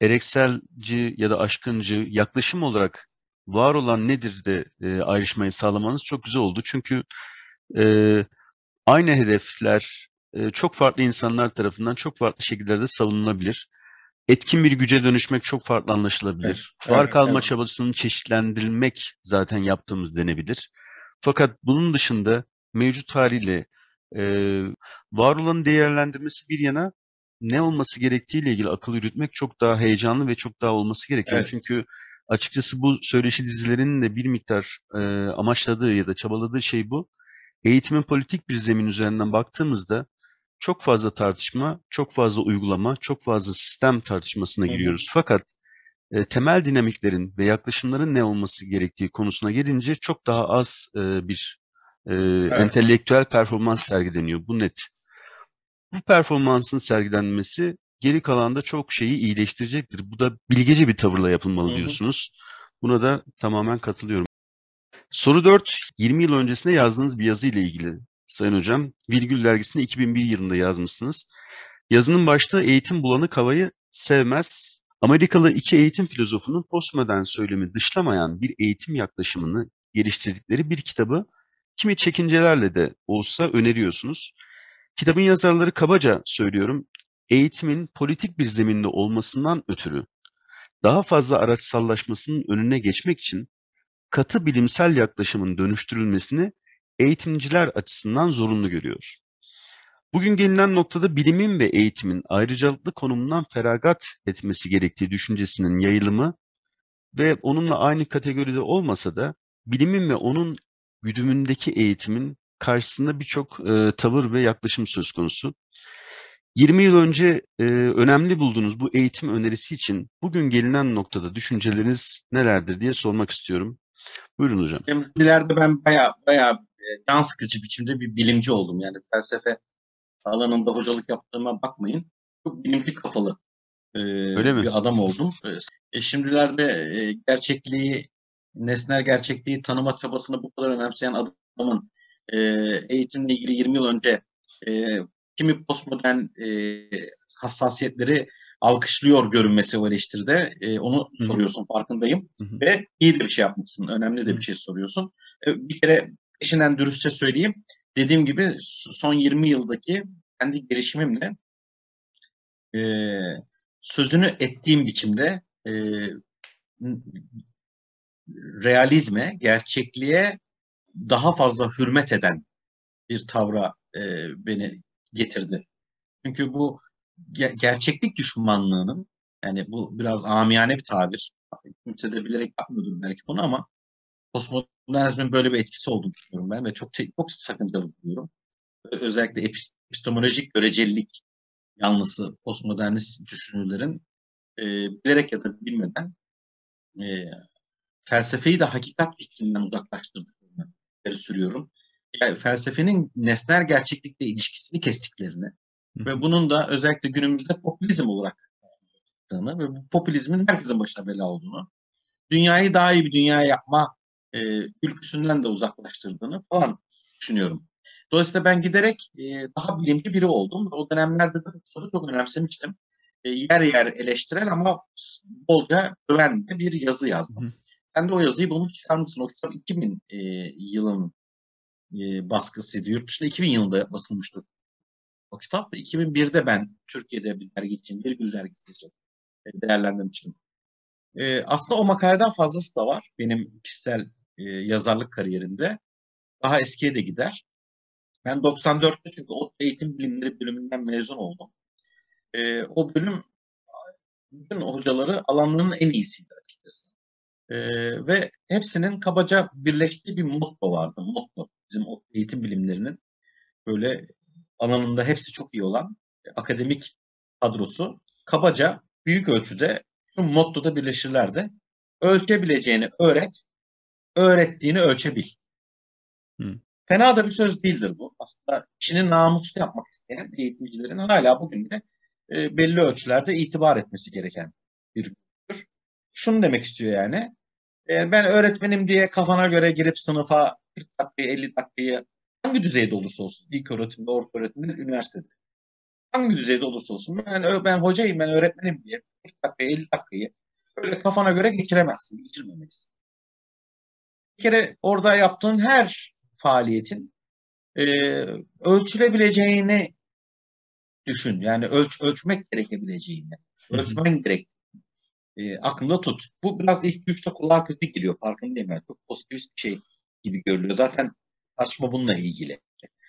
erekselci ya da aşkıncı yaklaşım olarak var olan nedir de e, ayrışmayı sağlamanız çok güzel oldu. Çünkü e, aynı hedefler e, çok farklı insanlar tarafından çok farklı şekillerde savunulabilir. Etkin bir güce dönüşmek çok farklı anlaşılabilir. Evet, var kalma evet. çabasını çeşitlendirilmek zaten yaptığımız denebilir. Fakat bunun dışında mevcut haliyle e, var olanı değerlendirmesi bir yana ne olması gerektiğiyle ilgili akıl yürütmek çok daha heyecanlı ve çok daha olması gerekiyor. Evet. Çünkü açıkçası bu söyleşi dizilerinin de bir miktar e, amaçladığı ya da çabaladığı şey bu. Eğitimin politik bir zemin üzerinden baktığımızda çok fazla tartışma, çok fazla uygulama, çok fazla sistem tartışmasına giriyoruz. Fakat e, temel dinamiklerin ve yaklaşımların ne olması gerektiği konusuna gelince çok daha az e, bir e, evet. entelektüel performans sergileniyor. Bu net. Bu performansın sergilenmesi geri kalanda çok şeyi iyileştirecektir. Bu da bilgece bir tavırla yapılmalı diyorsunuz. Buna da tamamen katılıyorum. Soru 4, 20 yıl öncesinde yazdığınız bir yazı ile ilgili Sayın Hocam. Virgül dergisinde 2001 yılında yazmışsınız. Yazının başta eğitim bulanık havayı sevmez. Amerikalı iki eğitim filozofunun postmodern söylemi dışlamayan bir eğitim yaklaşımını geliştirdikleri bir kitabı kimi çekincelerle de olsa öneriyorsunuz. Kitabın yazarları kabaca söylüyorum, eğitimin politik bir zeminde olmasından ötürü daha fazla araçsallaşmasının önüne geçmek için katı bilimsel yaklaşımın dönüştürülmesini eğitimciler açısından zorunlu görüyor. Bugün gelinen noktada bilimin ve eğitimin ayrıcalıklı konumundan feragat etmesi gerektiği düşüncesinin yayılımı ve onunla aynı kategoride olmasa da bilimin ve onun güdümündeki eğitimin karşısında birçok e, tavır ve yaklaşım söz konusu. 20 yıl önce e, önemli bulduğunuz bu eğitim önerisi için bugün gelinen noktada düşünceleriniz nelerdir diye sormak istiyorum. Buyurun hocam. İleride ben baya baya e, can sıkıcı biçimde bir bilimci oldum. Yani felsefe alanında hocalık yaptığıma bakmayın. Çok bilimci kafalı e, Öyle bir mi? adam oldum. E, şimdilerde e, gerçekliği nesnel gerçekliği tanıma çabasını bu kadar önemseyen adamın e, eğitimle ilgili 20 yıl önce e, kimi postmodern e, hassasiyetleri alkışlıyor görünmesi o eleştiride. E, onu Hı-hı. soruyorsun farkındayım. Hı-hı. Ve iyi de bir şey yapmışsın. Önemli de bir şey soruyorsun. E, bir kere peşinden dürüstçe söyleyeyim. Dediğim gibi son 20 yıldaki kendi gelişimimle e, sözünü ettiğim biçimde e, realizme, gerçekliğe daha fazla hürmet eden bir tavra e, beni getirdi. Çünkü bu ge- gerçeklik düşmanlığının yani bu biraz amiyane bir tabir. Kimse de bilerek yapmıyordur belki bunu ama postmodernizmin böyle bir etkisi olduğunu düşünüyorum ben ve çok çok sakıncalı buluyorum. Özellikle epistemolojik görecelilik yanlısı postmodernist düşünürlerin e, bilerek ya da bilmeden e, felsefeyi de hakikat fikrinden uzaklaştırdıklarını sürüyorum. Felsefenin nesnel gerçeklikle ilişkisini kestiklerini Hı. ve bunun da özellikle günümüzde popülizm olarak ve bu popülizmin herkesin başına bela olduğunu, dünyayı daha iyi bir dünya yapma e, ülküsünden de uzaklaştırdığını falan düşünüyorum. Dolayısıyla ben giderek e, daha bilimci biri oldum. O dönemlerde de bu kitabı çok önemsemiştim. E, yer yer eleştirel ama bolca öven bir yazı yazdım. Hı. Sen de o yazıyı bulmuş çıkarmışsın. O kitap 2000 e, yılın e, baskısıydı. Yurt dışında 2000 yılında basılmıştı o kitap. 2001'de ben Türkiye'de bir dergi için, bir gül dergisi için e, değerlendirmiştim. E, aslında o makaleden fazlası da var benim kişisel e, yazarlık kariyerimde. Daha eskiye de gider. Ben 94'te çünkü o eğitim bilimleri bölümünden mezun oldum. O bölüm bütün hocaları alanlarının en iyisiydi açıkçası. E, ve hepsinin kabaca birleştiği bir motto vardı. Motto bizim eğitim bilimlerinin böyle alanında hepsi çok iyi olan akademik kadrosu kabaca büyük ölçüde şu mottoda birleşirlerdi. Ölçebileceğini öğret, öğrettiğini ölçebil. Hı. Fena da bir söz değildir bu. Aslında işini namuslu yapmak isteyen eğitimcilerin hala bugün de e, belli ölçülerde itibar etmesi gereken bir gündür. Şunu demek istiyor yani. E, ben öğretmenim diye kafana göre girip sınıfa 40 dakikayı 50 dakikayı hangi düzeyde olursa olsun ilk öğretimde, orta öğretimde, üniversitede hangi düzeyde olursa olsun ben, ben hocayım, ben öğretmenim diye 40 dakikayı 50 dakikayı öyle kafana göre geçiremezsin, geçirmemelisin. Bir kere orada yaptığın her faaliyetin e, ölçülebileceğini düşün. Yani ölç, ölçmek gerekebileceğini, ölçmen gerek e, aklında tut. Bu biraz ilk güçte kulağa kötü geliyor. Farkındayım yani. Çok pozitif bir şey gibi görülüyor. Zaten tartışma bununla ilgili.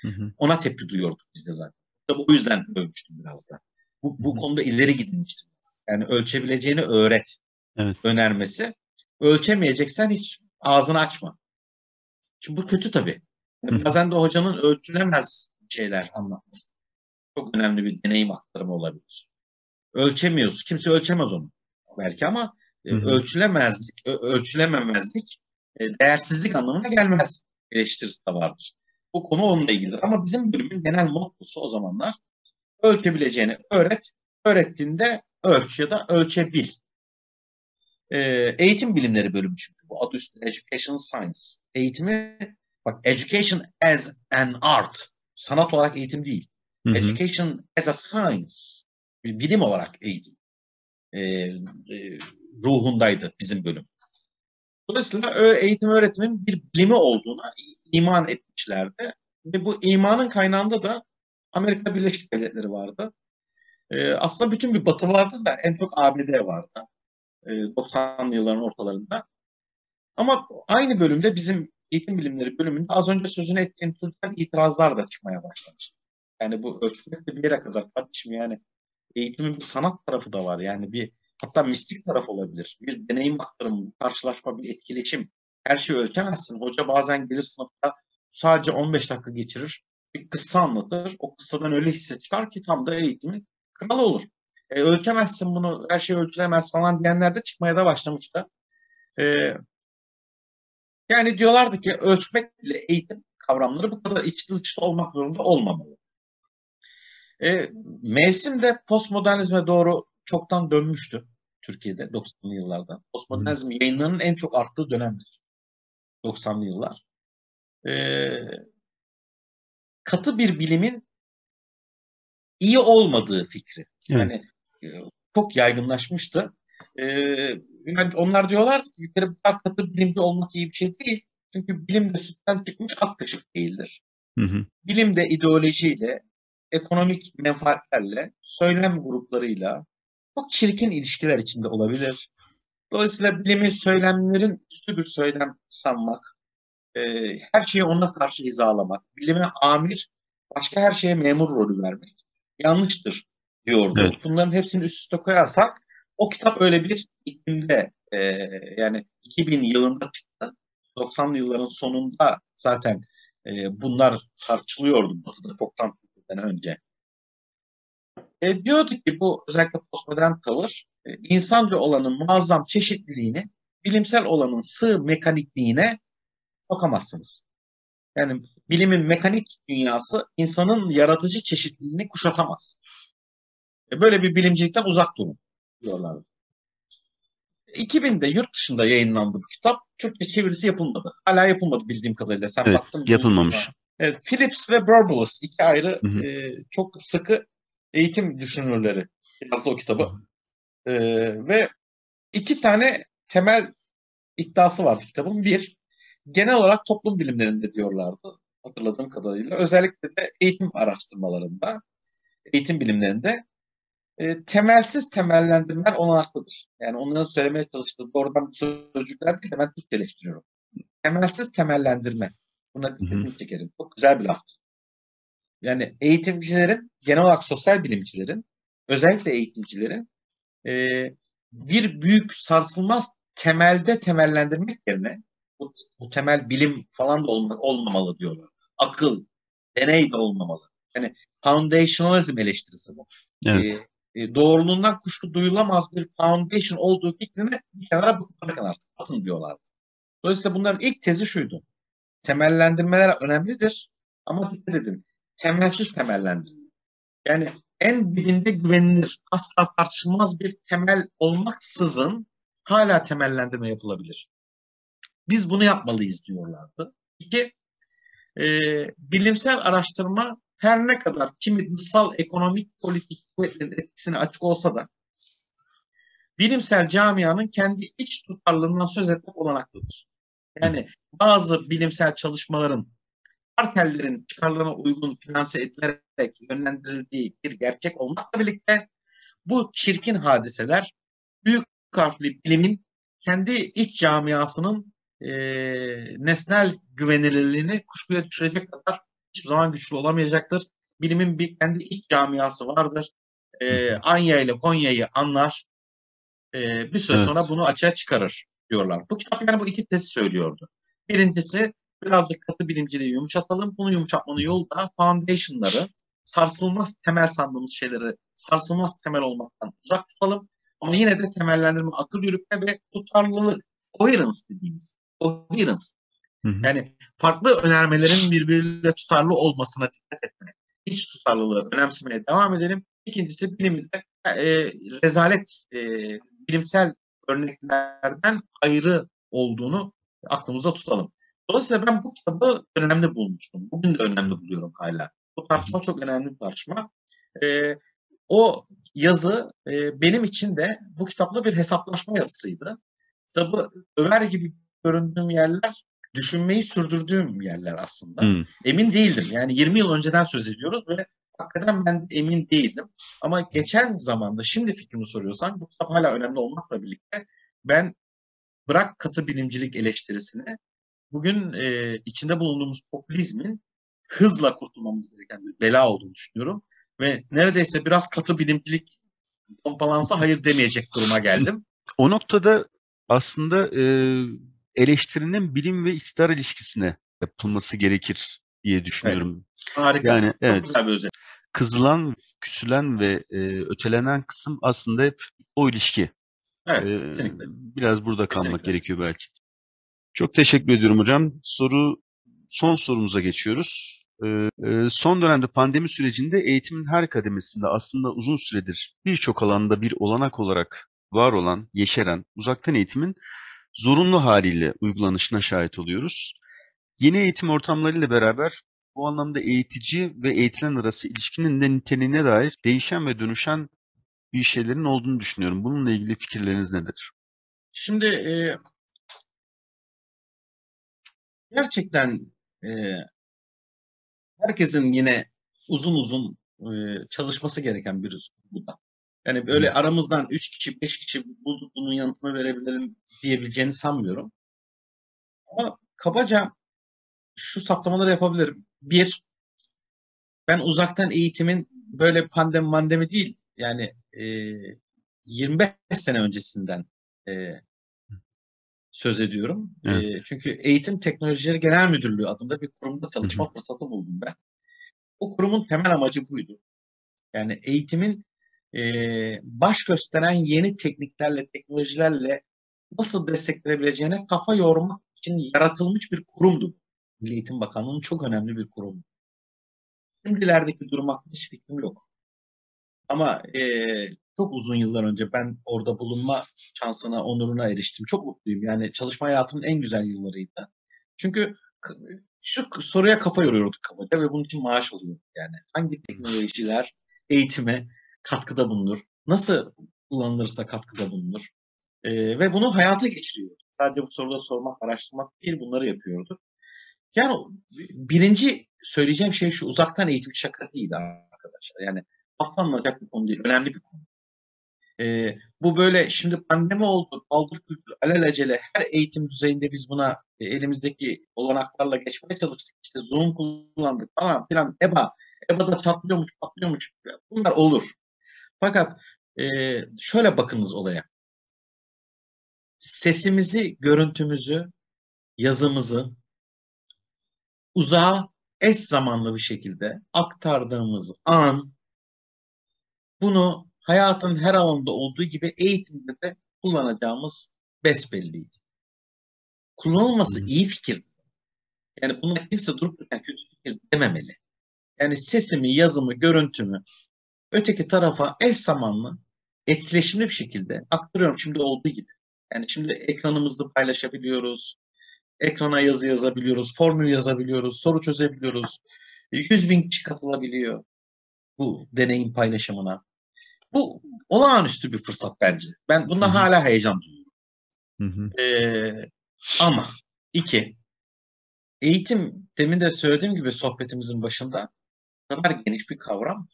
Hı hı. Ona tepki duyuyorduk biz de zaten. Tabii o yüzden övmüştüm biraz da. Bu, bu hı hı. konuda ileri gidilmiştim. Yani ölçebileceğini öğret evet. önermesi. Ölçemeyeceksen hiç ağzını açma. Şimdi bu kötü tabii. Yani bazen de hocanın ölçülemez şeyler anlatması. Çok önemli bir deneyim aktarımı olabilir. Ölçemiyoruz. Kimse ölçemez onu belki ama hı. ölçülemezlik, ölçülememezlik e, değersizlik anlamına gelmez eleştirisi de vardır. Bu konu onunla ilgilidir. Ama bizim bölümün genel mottosu o zamanlar ölçebileceğini öğret, öğrettiğinde ölç ya da ölçebil. Ee, eğitim bilimleri bölümü çünkü bu adı üstünde Education Science. Eğitimi bak Education as an art. Sanat olarak eğitim değil. Hı hı. Education as a science. Bilim olarak eğitim. Ee, e, ruhundaydı bizim bölüm. Dolayısıyla eğitim öğretimin bir bilimi olduğuna iman etmişlerdi. Ve bu imanın kaynağında da Amerika Birleşik Devletleri vardı. Ee, aslında bütün bir batı vardı da en çok ABD vardı. Ee, 90'lı yılların ortalarında. Ama aynı bölümde bizim eğitim bilimleri bölümünde az önce sözünü ettiğim türden itirazlar da çıkmaya başlamış. Yani bu ölçmek bir yere kadar kardeşim yani eğitimin bir sanat tarafı da var. Yani bir hatta mistik taraf olabilir. Bir deneyim aktarımı, karşılaşma, bir etkileşim. Her şeyi ölçemezsin. Hoca bazen gelir sınıfta sadece 15 dakika geçirir. Bir kıssa anlatır. O kıssadan öyle hisse çıkar ki tam da eğitimin kralı olur. E, ölçemezsin bunu, her şey ölçülemez falan diyenler de çıkmaya da başlamıştı. E, yani diyorlardı ki ölçmekle eğitim kavramları bu kadar içli dışlı olmak zorunda olmamalı. E, mevsim de postmodernizme doğru çoktan dönmüştü Türkiye'de 90'lı yıllarda. Postmodernizm yayınlarının en çok arttığı dönemdir. 90'lı yıllar. Ee, katı bir bilimin iyi olmadığı fikri. Evet. Yani e, çok yaygınlaşmıştı. Ee, yani onlar diyorlar ki bir kere katı bilimci olmak iyi bir şey değil. Çünkü bilim de sütten çıkmış ak kaşık değildir. Hı hı. Bilim de ideolojiyle, ekonomik menfaatlerle, söylem gruplarıyla, çok çirkin ilişkiler içinde olabilir. Dolayısıyla bilimi söylemlerin üstü bir söylem sanmak, e, her şeyi ona karşı hizalamak, bilime amir, başka her şeye memur rolü vermek yanlıştır diyordu. Evet. Bunların hepsini üst üste koyarsak o kitap öyle bir iklimde e, yani 2000 yılında çıktı. 90'lı yılların sonunda zaten e, bunlar tartışılıyordu Batı'da çoktan önce. E, diyordu ki bu özellikle postmodern tavır e, insancı olanın muazzam çeşitliliğini bilimsel olanın sığ mekanikliğine sokamazsınız. Yani bilimin mekanik dünyası insanın yaratıcı çeşitliliğini kuşatamaz. E, böyle bir bilimcilikten uzak durun diyorlardı. 2000'de yurt dışında yayınlandı bu kitap. Türkçe çevirisi yapılmadı. Hala yapılmadı bildiğim kadarıyla. Sen evet, baktın yapılmamış. Evet, Phillips ve Burbulus iki ayrı Hı hı. e, çok sıkı eğitim düşünürleri yazdı o kitabı. E, ve iki tane temel iddiası vardı kitabın. Bir, genel olarak toplum bilimlerinde diyorlardı hatırladığım kadarıyla. Özellikle de eğitim araştırmalarında, eğitim bilimlerinde e, temelsiz temellendirmeler olanaklıdır. Yani onların söylemeye çalıştığı doğrudan sözcükler değil de ben Türkçeleştiriyorum. Temelsiz temellendirme. Buna dikkatimi çekerim. Çok güzel bir laftır. Yani eğitimcilerin, genel olarak sosyal bilimcilerin, özellikle eğitimcilerin e, bir büyük sarsılmaz temelde temellendirmek yerine bu, bu temel bilim falan da olma, olmamalı diyorlar. Akıl, deney de olmamalı. Yani foundationalizm eleştirisi bu. Evet. E, e, doğruluğundan kuşku duyulamaz bir foundation olduğu fikrini bir kenara bırakın artık. Atın diyorlardı. Dolayısıyla bunların ilk tezi şuydu. Temellendirmeler önemlidir ama dikkat edin. Temelsiz temellendirme. Yani en dibinde güvenilir, asla tartışılmaz bir temel olmaksızın hala temellendirme yapılabilir. Biz bunu yapmalıyız diyorlardı. İki, e, bilimsel araştırma her ne kadar kimi dışsal ekonomik politik kuvvetlerin etkisine açık olsa da bilimsel camianın kendi iç tutarlılığından söz etmek olanaklıdır. Yani bazı bilimsel çalışmaların kartellerin çıkarlarına uygun finanse edilerek yönlendirildiği bir gerçek olmakla birlikte bu çirkin hadiseler büyük harfli bilimin kendi iç camiasının e, nesnel güvenilirliğini kuşkuya düşürecek kadar hiçbir zaman güçlü olamayacaktır. Bilimin bir kendi iç camiası vardır. E, Anya ile Konya'yı anlar. E, bir süre Evet. sonra bunu açığa çıkarır diyorlar. Bu kitap yani bu iki tezi söylüyordu. Birincisi birazcık katı bilimciliği yumuşatalım. Bunu yumuşatmanın yolu da foundation'ları, sarsılmaz temel sandığımız şeyleri sarsılmaz temel olmaktan uzak tutalım. Ama yine de temellendirme, akıl yürütme ve tutarlılık, coherence dediğimiz. Coherence. Hı hı. Yani farklı önermelerin birbiriyle tutarlı olmasına dikkat etmek. İç tutarlılığı önemsemeye devam edelim. İkincisi bilimde e, rezalet e, bilimsel örneklerden ayrı olduğunu aklımızda tutalım. Dolayısıyla ben bu kitabı önemli bulmuştum. Bugün de önemli buluyorum hala. Bu tartışma çok önemli bir tartışma. E, o yazı e, benim için de bu kitapla bir hesaplaşma yazısıydı. Kitabı över gibi göründüğüm yerler düşünmeyi sürdürdüğüm yerler aslında. Hı. Emin değildim. Yani 20 yıl önceden söz ediyoruz ve hakikaten ben de emin değildim. Ama geçen zamanda şimdi fikrimi soruyorsan bu kitap hala önemli olmakla birlikte ben bırak katı bilimcilik eleştirisini bugün e, içinde bulunduğumuz popülizmin hızla kurtulmamız gereken bir bela olduğunu düşünüyorum. Ve neredeyse biraz katı bilimcilik pompalansa hayır demeyecek duruma geldim. O noktada aslında e, eleştirinin bilim ve iktidar ilişkisine yapılması gerekir diye düşünüyorum. Harika. Yani Çok evet güzel bir özet. Kızılan, küsülen ve e, ötelenen kısım aslında hep o ilişki. Evet, E, kesinlikle. biraz burada kalmak Kesinlikle. gerekiyor belki. Çok teşekkür ediyorum hocam. Soru son sorumuza geçiyoruz. E, e, son dönemde pandemi sürecinde eğitimin her kademesinde aslında uzun süredir birçok alanda bir olanak olarak var olan, yeşeren uzaktan eğitimin zorunlu haliyle uygulanışına şahit oluyoruz. Yeni eğitim ortamlarıyla beraber bu anlamda eğitici ve eğitilen arası ilişkinin de niteliğine dair değişen ve dönüşen bir şeylerin olduğunu düşünüyorum. Bununla ilgili fikirleriniz nedir? Şimdi e, gerçekten e, herkesin yine uzun uzun e, çalışması gereken bir bu da. Yani böyle aramızdan 3 kişi 5 kişi bu, bunun yanıtını verebilirim diyebileceğini sanmıyorum. Ama kabaca şu saptamaları yapabilirim. Bir, ben uzaktan eğitimin böyle pandemi mandemi değil yani e, 25 sene öncesinden e, söz ediyorum. Evet. E, çünkü Eğitim Teknolojileri Genel Müdürlüğü adında bir kurumda çalışma fırsatı buldum ben. O kurumun temel amacı buydu. Yani eğitimin e, baş gösteren yeni tekniklerle, teknolojilerle nasıl desteklenebileceğine kafa yormak için yaratılmış bir kurumdu. Milli Eğitim Bakanlığı'nın çok önemli bir kurumu. Şimdilerdeki durum hakkında hiç fikrim yok. Ama e, çok uzun yıllar önce ben orada bulunma şansına, onuruna eriştim. Çok mutluyum. Yani çalışma hayatımın en güzel yıllarıydı. Çünkü şu soruya kafa yoruyorduk kabaca ve bunun için maaş alıyorduk yani. Hangi teknolojiler eğitime katkıda bulunur? Nasıl kullanılırsa katkıda bulunur? Ee, ve bunu hayata geçiriyor. Sadece bu soruları sormak, araştırmak değil bunları yapıyorduk. Yani birinci söyleyeceğim şey şu uzaktan eğitim şaka değil arkadaşlar. Yani affanlanacak bir konu değil. Önemli bir konu. Ee, bu böyle şimdi pandemi oldu, paldır kültür, alelacele her eğitim düzeyinde biz buna e, elimizdeki olanaklarla geçmeye çalıştık. İşte Zoom kullandık falan filan. EBA, EBA'da çatlıyormuş, patlıyormuş. Bunlar olur. Fakat e, şöyle bakınız olaya. Sesimizi, görüntümüzü, yazımızı uzağa eş zamanlı bir şekilde aktardığımız an bunu hayatın her alanında olduğu gibi eğitimde de kullanacağımız besbelliydi. Kullanılması iyi fikir. Yani bunu kimse durup dururken kötü fikir dememeli. Yani sesimi, yazımı, görüntümü öteki tarafa eş zamanlı etkileşimli bir şekilde aktarıyorum şimdi olduğu gibi. Yani şimdi ekranımızı paylaşabiliyoruz. Ekrana yazı yazabiliyoruz, formül yazabiliyoruz, soru çözebiliyoruz. 100 bin kişi katılabiliyor bu deneyim paylaşımına. Bu olağanüstü bir fırsat bence. Ben bunda Hı-hı. hala heyecan duyuyorum. Ee, ama iki, eğitim demin de söylediğim gibi sohbetimizin başında kadar geniş bir kavram.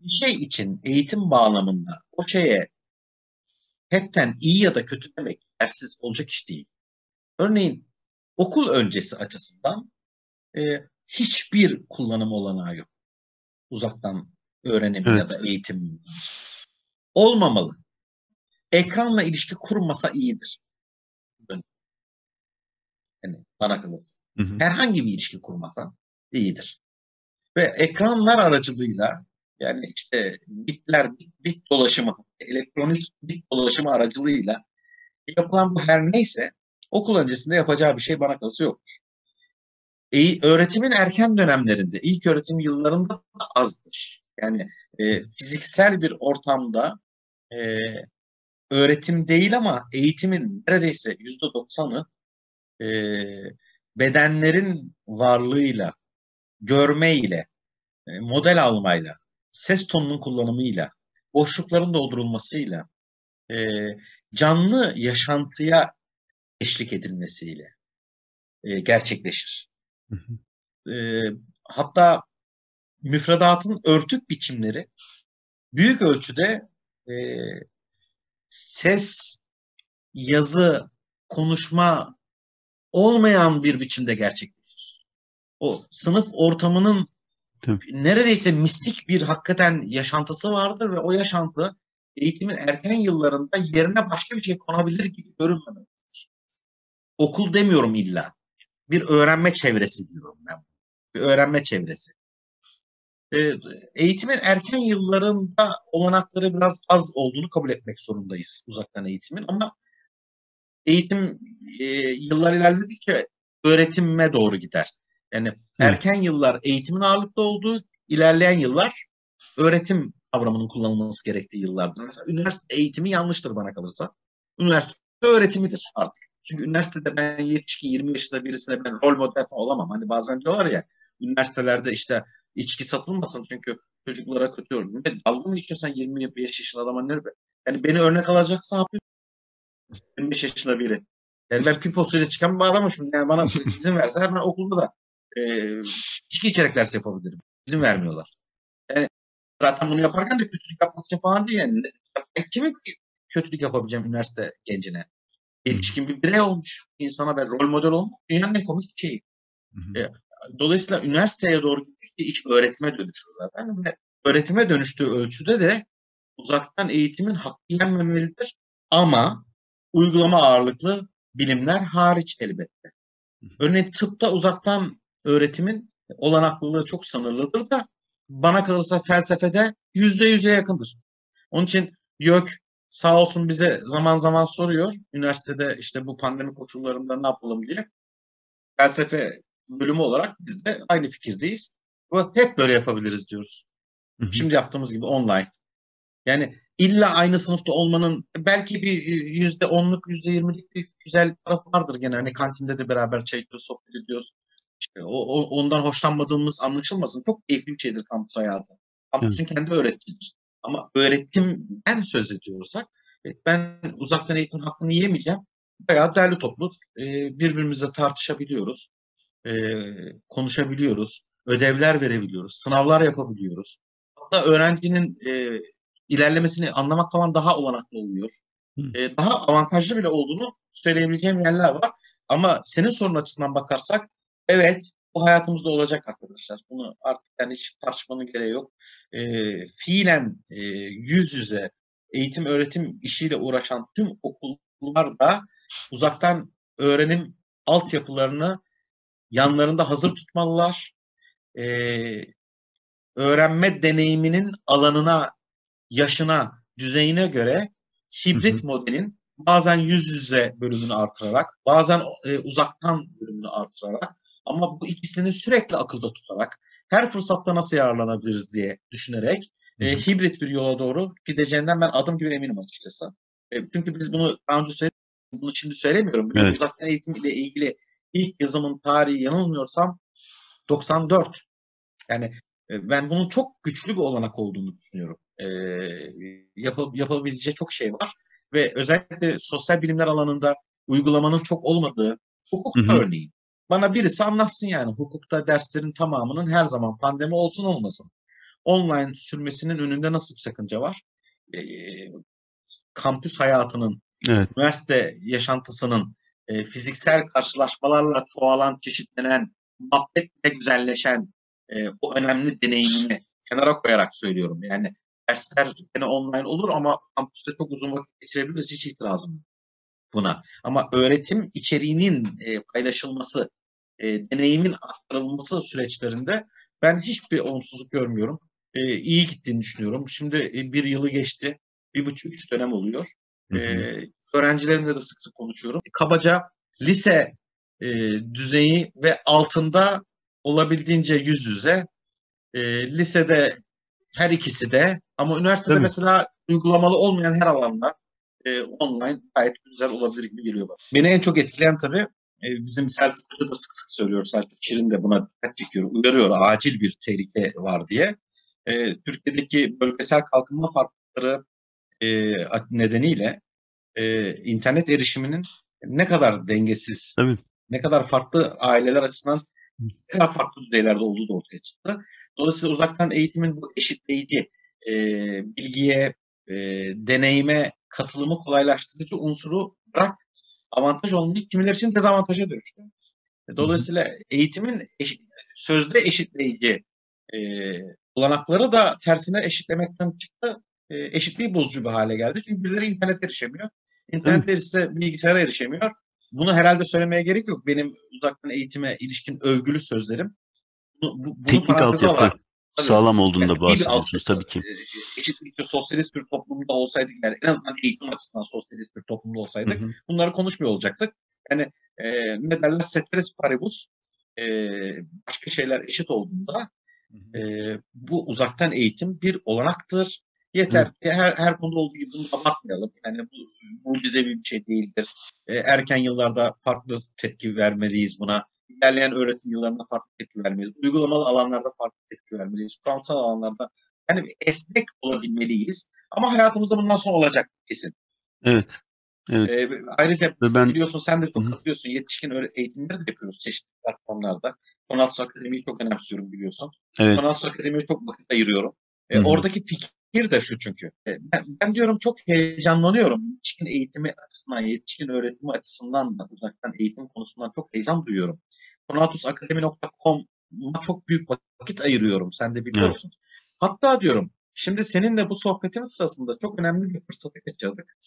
Bir şey için eğitim bağlamında o şeye hepten iyi ya da kötü demek yersiz olacak iş değil. Örneğin okul öncesi açısından e, hiçbir kullanım olanağı yok. Uzaktan öğrenim evet. ya da eğitim olmamalı. Ekranla ilişki kurmasa iyidir. Yani bana kalırsa. Hı hı. Herhangi bir ilişki kurmasa iyidir. Ve ekranlar aracılığıyla yani işte bitler, bit, bit dolaşımı, elektronik bit dolaşımı aracılığıyla yapılan bu her neyse okul öncesinde yapacağı bir şey bana kalırsa yoktur. E, öğretimin erken dönemlerinde, ilk öğretim yıllarında da azdır. Yani e, fiziksel bir ortamda e, öğretim değil ama eğitimin neredeyse yüzde doksanı e, bedenlerin varlığıyla, görmeyle, e, model almayla, ses tonunun kullanımıyla, boşlukların doldurulmasıyla, e, canlı yaşantıya eşlik edilmesiyle e, gerçekleşir. E, hatta müfredatın örtük biçimleri büyük ölçüde e, ses, yazı, konuşma olmayan bir biçimde gerçekleşir. O sınıf ortamının Tabii. neredeyse mistik bir hakikaten yaşantısı vardır ve o yaşantı eğitimin erken yıllarında yerine başka bir şey konabilir gibi görünmemektedir. Okul demiyorum illa. Bir öğrenme çevresi diyorum ben. Bir öğrenme çevresi. Ee, eğitimin erken yıllarında olanakları biraz az olduğunu kabul etmek zorundayız uzaktan eğitimin ama eğitim e, yıllar ilerledikçe öğretime doğru gider. Yani erken yıllar eğitimin ağırlıklı olduğu, ilerleyen yıllar öğretim kavramının kullanılması gerektiği yıllardır. Mesela üniversite eğitimi yanlıştır bana kalırsa. Üniversite öğretimidir artık. Çünkü üniversitede ben yetişkin 20 yaşında birisine ben rol model falan olamam. Hani bazen diyorlar ya üniversitelerde işte içki satılmasın çünkü çocuklara kötü olur. Ne, dalga mı geçiyorsun sen 25 yaşında adama ne? Yani beni örnek alacaksa yapayım. 25 yaşında biri. Yani ben piposuyla çıkan bir adamım şimdi. Yani bana <laughs> izin verse hemen okulda da e, içki içerek ders yapabilirim. İzin vermiyorlar. Yani zaten bunu yaparken de kötülük yapmak için falan değil yani. Ben kimi kötülük yapabileceğim üniversite gencine? Yetişkin bir birey olmuş. insana ben rol model olmak dünyanın en komik şeyi. Hı hı. Dolayısıyla üniversiteye doğru gittikçe iç öğretime dönüşüyor zaten. Ve öğretime dönüştüğü ölçüde de uzaktan eğitimin hakkı yenmemelidir. Ama uygulama ağırlıklı bilimler hariç elbette. Örneğin tıpta uzaktan öğretimin olanaklılığı çok sınırlıdır da bana kalırsa felsefede yüzde yüze yakındır. Onun için YÖK sağ olsun bize zaman zaman soruyor. Üniversitede işte bu pandemi koşullarında ne yapalım diye. Felsefe bölümü olarak biz de aynı fikirdeyiz. Ama hep böyle yapabiliriz diyoruz. Hı hı. Şimdi yaptığımız gibi online. Yani illa aynı sınıfta olmanın belki bir yüzde onluk, yüzde yirmilik bir güzel tarafı vardır gene. Hani kantinde de beraber çay içiyoruz, sohbet ediyoruz. İşte o, ondan hoşlanmadığımız anlaşılmasın. Çok keyifli bir şeydir kampüs hayatı. Kampüsün evet. kendi öğreticidir. Ama öğretimden söz ediyorsak ben uzaktan eğitim hakkını yemeyeceğim. Bayağı değerli toplu birbirimizle tartışabiliyoruz, konuşabiliyoruz, ödevler verebiliyoruz, sınavlar yapabiliyoruz. Hatta öğrencinin ilerlemesini anlamak falan daha olanaklı oluyor. E, daha avantajlı bile olduğunu söyleyebileceğim yerler var. Ama senin sorun açısından bakarsak evet bu hayatımızda olacak arkadaşlar. Bunu artık yani hiç tartışmanın gereği yok. E, fiilen e, yüz yüze eğitim öğretim işiyle uğraşan tüm okullar da uzaktan öğrenim altyapılarını yanlarında hazır tutmalılar. E, öğrenme deneyiminin alanına yaşına, düzeyine göre hibrit hı hı. modelin bazen yüz yüze bölümünü artırarak, bazen e, uzaktan bölümünü artırarak ama bu ikisini sürekli akılda tutarak her fırsatta nasıl yararlanabiliriz diye düşünerek e, hibrit bir yola doğru gideceğinden ben adım gibi eminim açıkçası. E, çünkü biz bunu daha önce söyledik, bunu şimdi söylemiyorum. Evet. Uzaktan eğitim ile ilgili ilk yazımın tarihi yanılmıyorsam 94. Yani e, ben bunun çok güçlü bir olanak olduğunu düşünüyorum e, yap, yapabileceği çok şey var. Ve özellikle sosyal bilimler alanında uygulamanın çok olmadığı hukuk örneğin. Bana birisi anlatsın yani hukukta derslerin tamamının her zaman pandemi olsun olmasın. Online sürmesinin önünde nasıl bir sakınca var? E, kampüs hayatının, evet. üniversite yaşantısının e, fiziksel karşılaşmalarla çoğalan, çeşitlenen, muhabbetle güzelleşen e, o önemli deneyimini kenara koyarak söylüyorum. Yani dersler yine online olur ama kampüste çok uzun vakit geçirebiliriz. Hiç itirazım buna. Ama öğretim içeriğinin e, paylaşılması, e, deneyimin aktarılması süreçlerinde ben hiçbir olumsuzluk görmüyorum. E, iyi gittiğini düşünüyorum. Şimdi e, bir yılı geçti. Bir buçuk, üç dönem oluyor. E, öğrencilerimle de sık sık konuşuyorum. Kabaca lise e, düzeyi ve altında olabildiğince yüz yüze, e, lisede her ikisi de ama üniversitede Değil mesela mi? uygulamalı olmayan her alanda e, online gayet güzel olabilir gibi geliyor bana. Beni en çok etkileyen tabii e, bizim Selçuklu'da da sık sık söylüyor. Selçuk Şirin de buna dikkat çekiyor. Uyarıyor acil bir tehlike var diye. E, Türkiye'deki bölgesel kalkınma farkları e, nedeniyle e, internet erişiminin ne kadar dengesiz, Tabii. ne kadar farklı aileler açısından ne kadar farklı düzeylerde olduğu da ortaya çıktı. Dolayısıyla uzaktan eğitimin bu eşitleyici e, bilgiye, e, deneyime katılımı kolaylaştırıcı unsuru bırak avantaj olmayı kimiler için dezavantaja dönüştü. Dolayısıyla eğitimin eşit, sözde eşitleyici e, olanakları da tersine eşitlemekten çıktı. E, eşitliği bozucu bir hale geldi. Çünkü birileri internet erişemiyor. İnternet erişse bilgisayara erişemiyor. Bunu herhalde söylemeye gerek yok. Benim uzaktan eğitime ilişkin övgülü sözlerim bunu, bunu Teknik altyapı alarak, sağlam olduğunda yani bahsediyorsunuz tabii ki. E, eşitlikçi sosyalist bir toplumda olsaydık yani en azından eğitim açısından sosyalist bir toplumda olsaydık hı hı. bunları konuşmuyor olacaktık. Yani e, ne derler ceteris paribus e, başka şeyler eşit olduğunda e, bu uzaktan eğitim bir olanaktır. Yeter. Hı. Her, her konuda olduğu gibi bunu abartmayalım. Yani bu mucizevi bir şey değildir. E, erken yıllarda farklı tepki vermeliyiz buna ilerleyen öğretim yıllarında farklı tepki vermeliyiz. Uygulamalı alanlarda farklı tepki vermeliyiz. Kuramsal alanlarda yani esnek olabilmeliyiz. Ama hayatımızda bundan sonra olacak kesin. Evet. Evet. Ee, ayrıca ben... biliyorsun sen de çok Hı-hı. katılıyorsun. Yetişkin eğitimleri de yapıyoruz çeşitli platformlarda. Donatus Akademi'yi çok önemsiyorum biliyorsun. Evet. Donatus Akademi'ye çok vakit ayırıyorum. E, oradaki fikir de şu çünkü. E, ben, ben diyorum çok heyecanlanıyorum. Yetişkin eğitimi açısından, yetişkin öğretimi açısından da uzaktan eğitim konusundan çok heyecan duyuyorum donatusakademi.com'a çok büyük vakit ayırıyorum. Sen de biliyorsun. Evet. Hatta diyorum şimdi seninle bu sohbetin sırasında çok önemli bir fırsatı kaçırdık.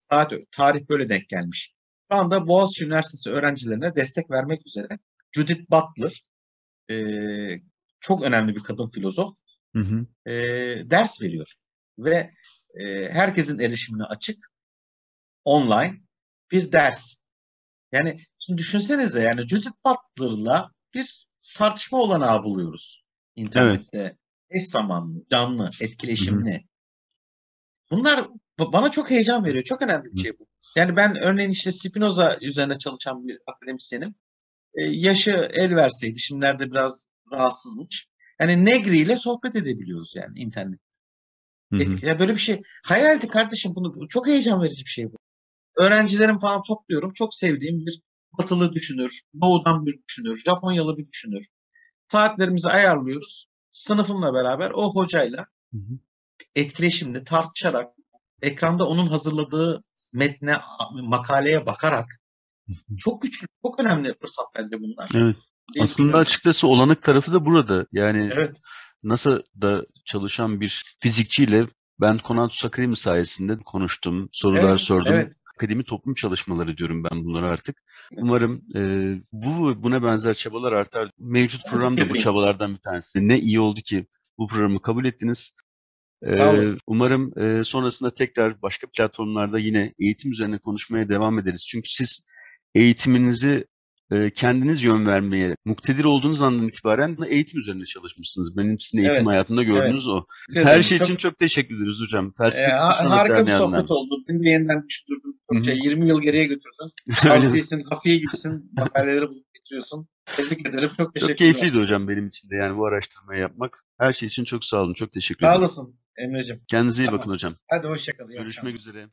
Saat tarih böyle denk gelmiş. Şu anda Boğaziçi Üniversitesi öğrencilerine destek vermek üzere Judith Butler e, çok önemli bir kadın filozof hı hı. E, ders veriyor. Ve e, herkesin erişimine açık online bir ders. Yani Şimdi düşünsenize yani Judith Butler'la bir tartışma olanağı buluyoruz internette. Evet. Eş zamanlı, canlı, etkileşimli. Bunlar ba- bana çok heyecan veriyor. Çok önemli bir şey bu. Yani ben örneğin işte Spinoza üzerine çalışan bir akademisyenim. E, yaşı el verseydi, şimdilerde biraz rahatsızmış. Yani Negri ile sohbet edebiliyoruz yani internet. Hı hı. Etki- Ya böyle bir şey. Hayaldi kardeşim bunu. bu Çok heyecan verici bir şey bu. Öğrencilerim falan topluyorum. Çok sevdiğim bir batılı düşünür, doğudan bir düşünür, Japonyalı bir düşünür. Saatlerimizi ayarlıyoruz. Sınıfımla beraber o hocayla Hı hı. etkileşimli tartışarak ekranda onun hazırladığı metne, makaleye bakarak çok güçlü, çok önemli fırsat bence bunlar. Evet. Aslında açıkçası olanık tarafı da burada. Yani Evet, NASA'da çalışan bir fizikçiyle ben Konatus Akademi sayesinde konuştum, sorular evet, sordum. evet. Akademi toplum çalışmaları diyorum ben bunlara artık. Umarım e, bu buna benzer çabalar artar. Mevcut program da bu çabalardan bir tanesi. Ne iyi oldu ki bu programı kabul ettiniz. E, olasın. umarım e, sonrasında tekrar başka platformlarda yine eğitim üzerine konuşmaya devam ederiz. Çünkü siz eğitiminizi e, kendiniz yön vermeye muktedir olduğunuz andan itibaren eğitim üzerine çalışmışsınız. Benim sizin eğitim Evet, hayatında gördüğünüz o. Teşekkür Her şey Çok- için çok teşekkür ederiz hocam. Ee, Felsefe sanat harika bir sohbet oldu. Beni de yeniden. Çok şey, hı. 20 yıl geriye götürdün. Öyle. <laughs> Tavsiyesin, hafiye gibisin. Makaleleri bulup getiriyorsun. Tebrik ederim. Çok Çok teşekkürler. keyifliydi hocam benim için de yani bu araştırmayı yapmak. Her şey için çok sağ olun. Çok teşekkür Sağ ederim. olasın Emre'cim. Kendinize iyi Tamam. bakın hocam. Hadi hoşçakal. iyi Görüşmek üzere.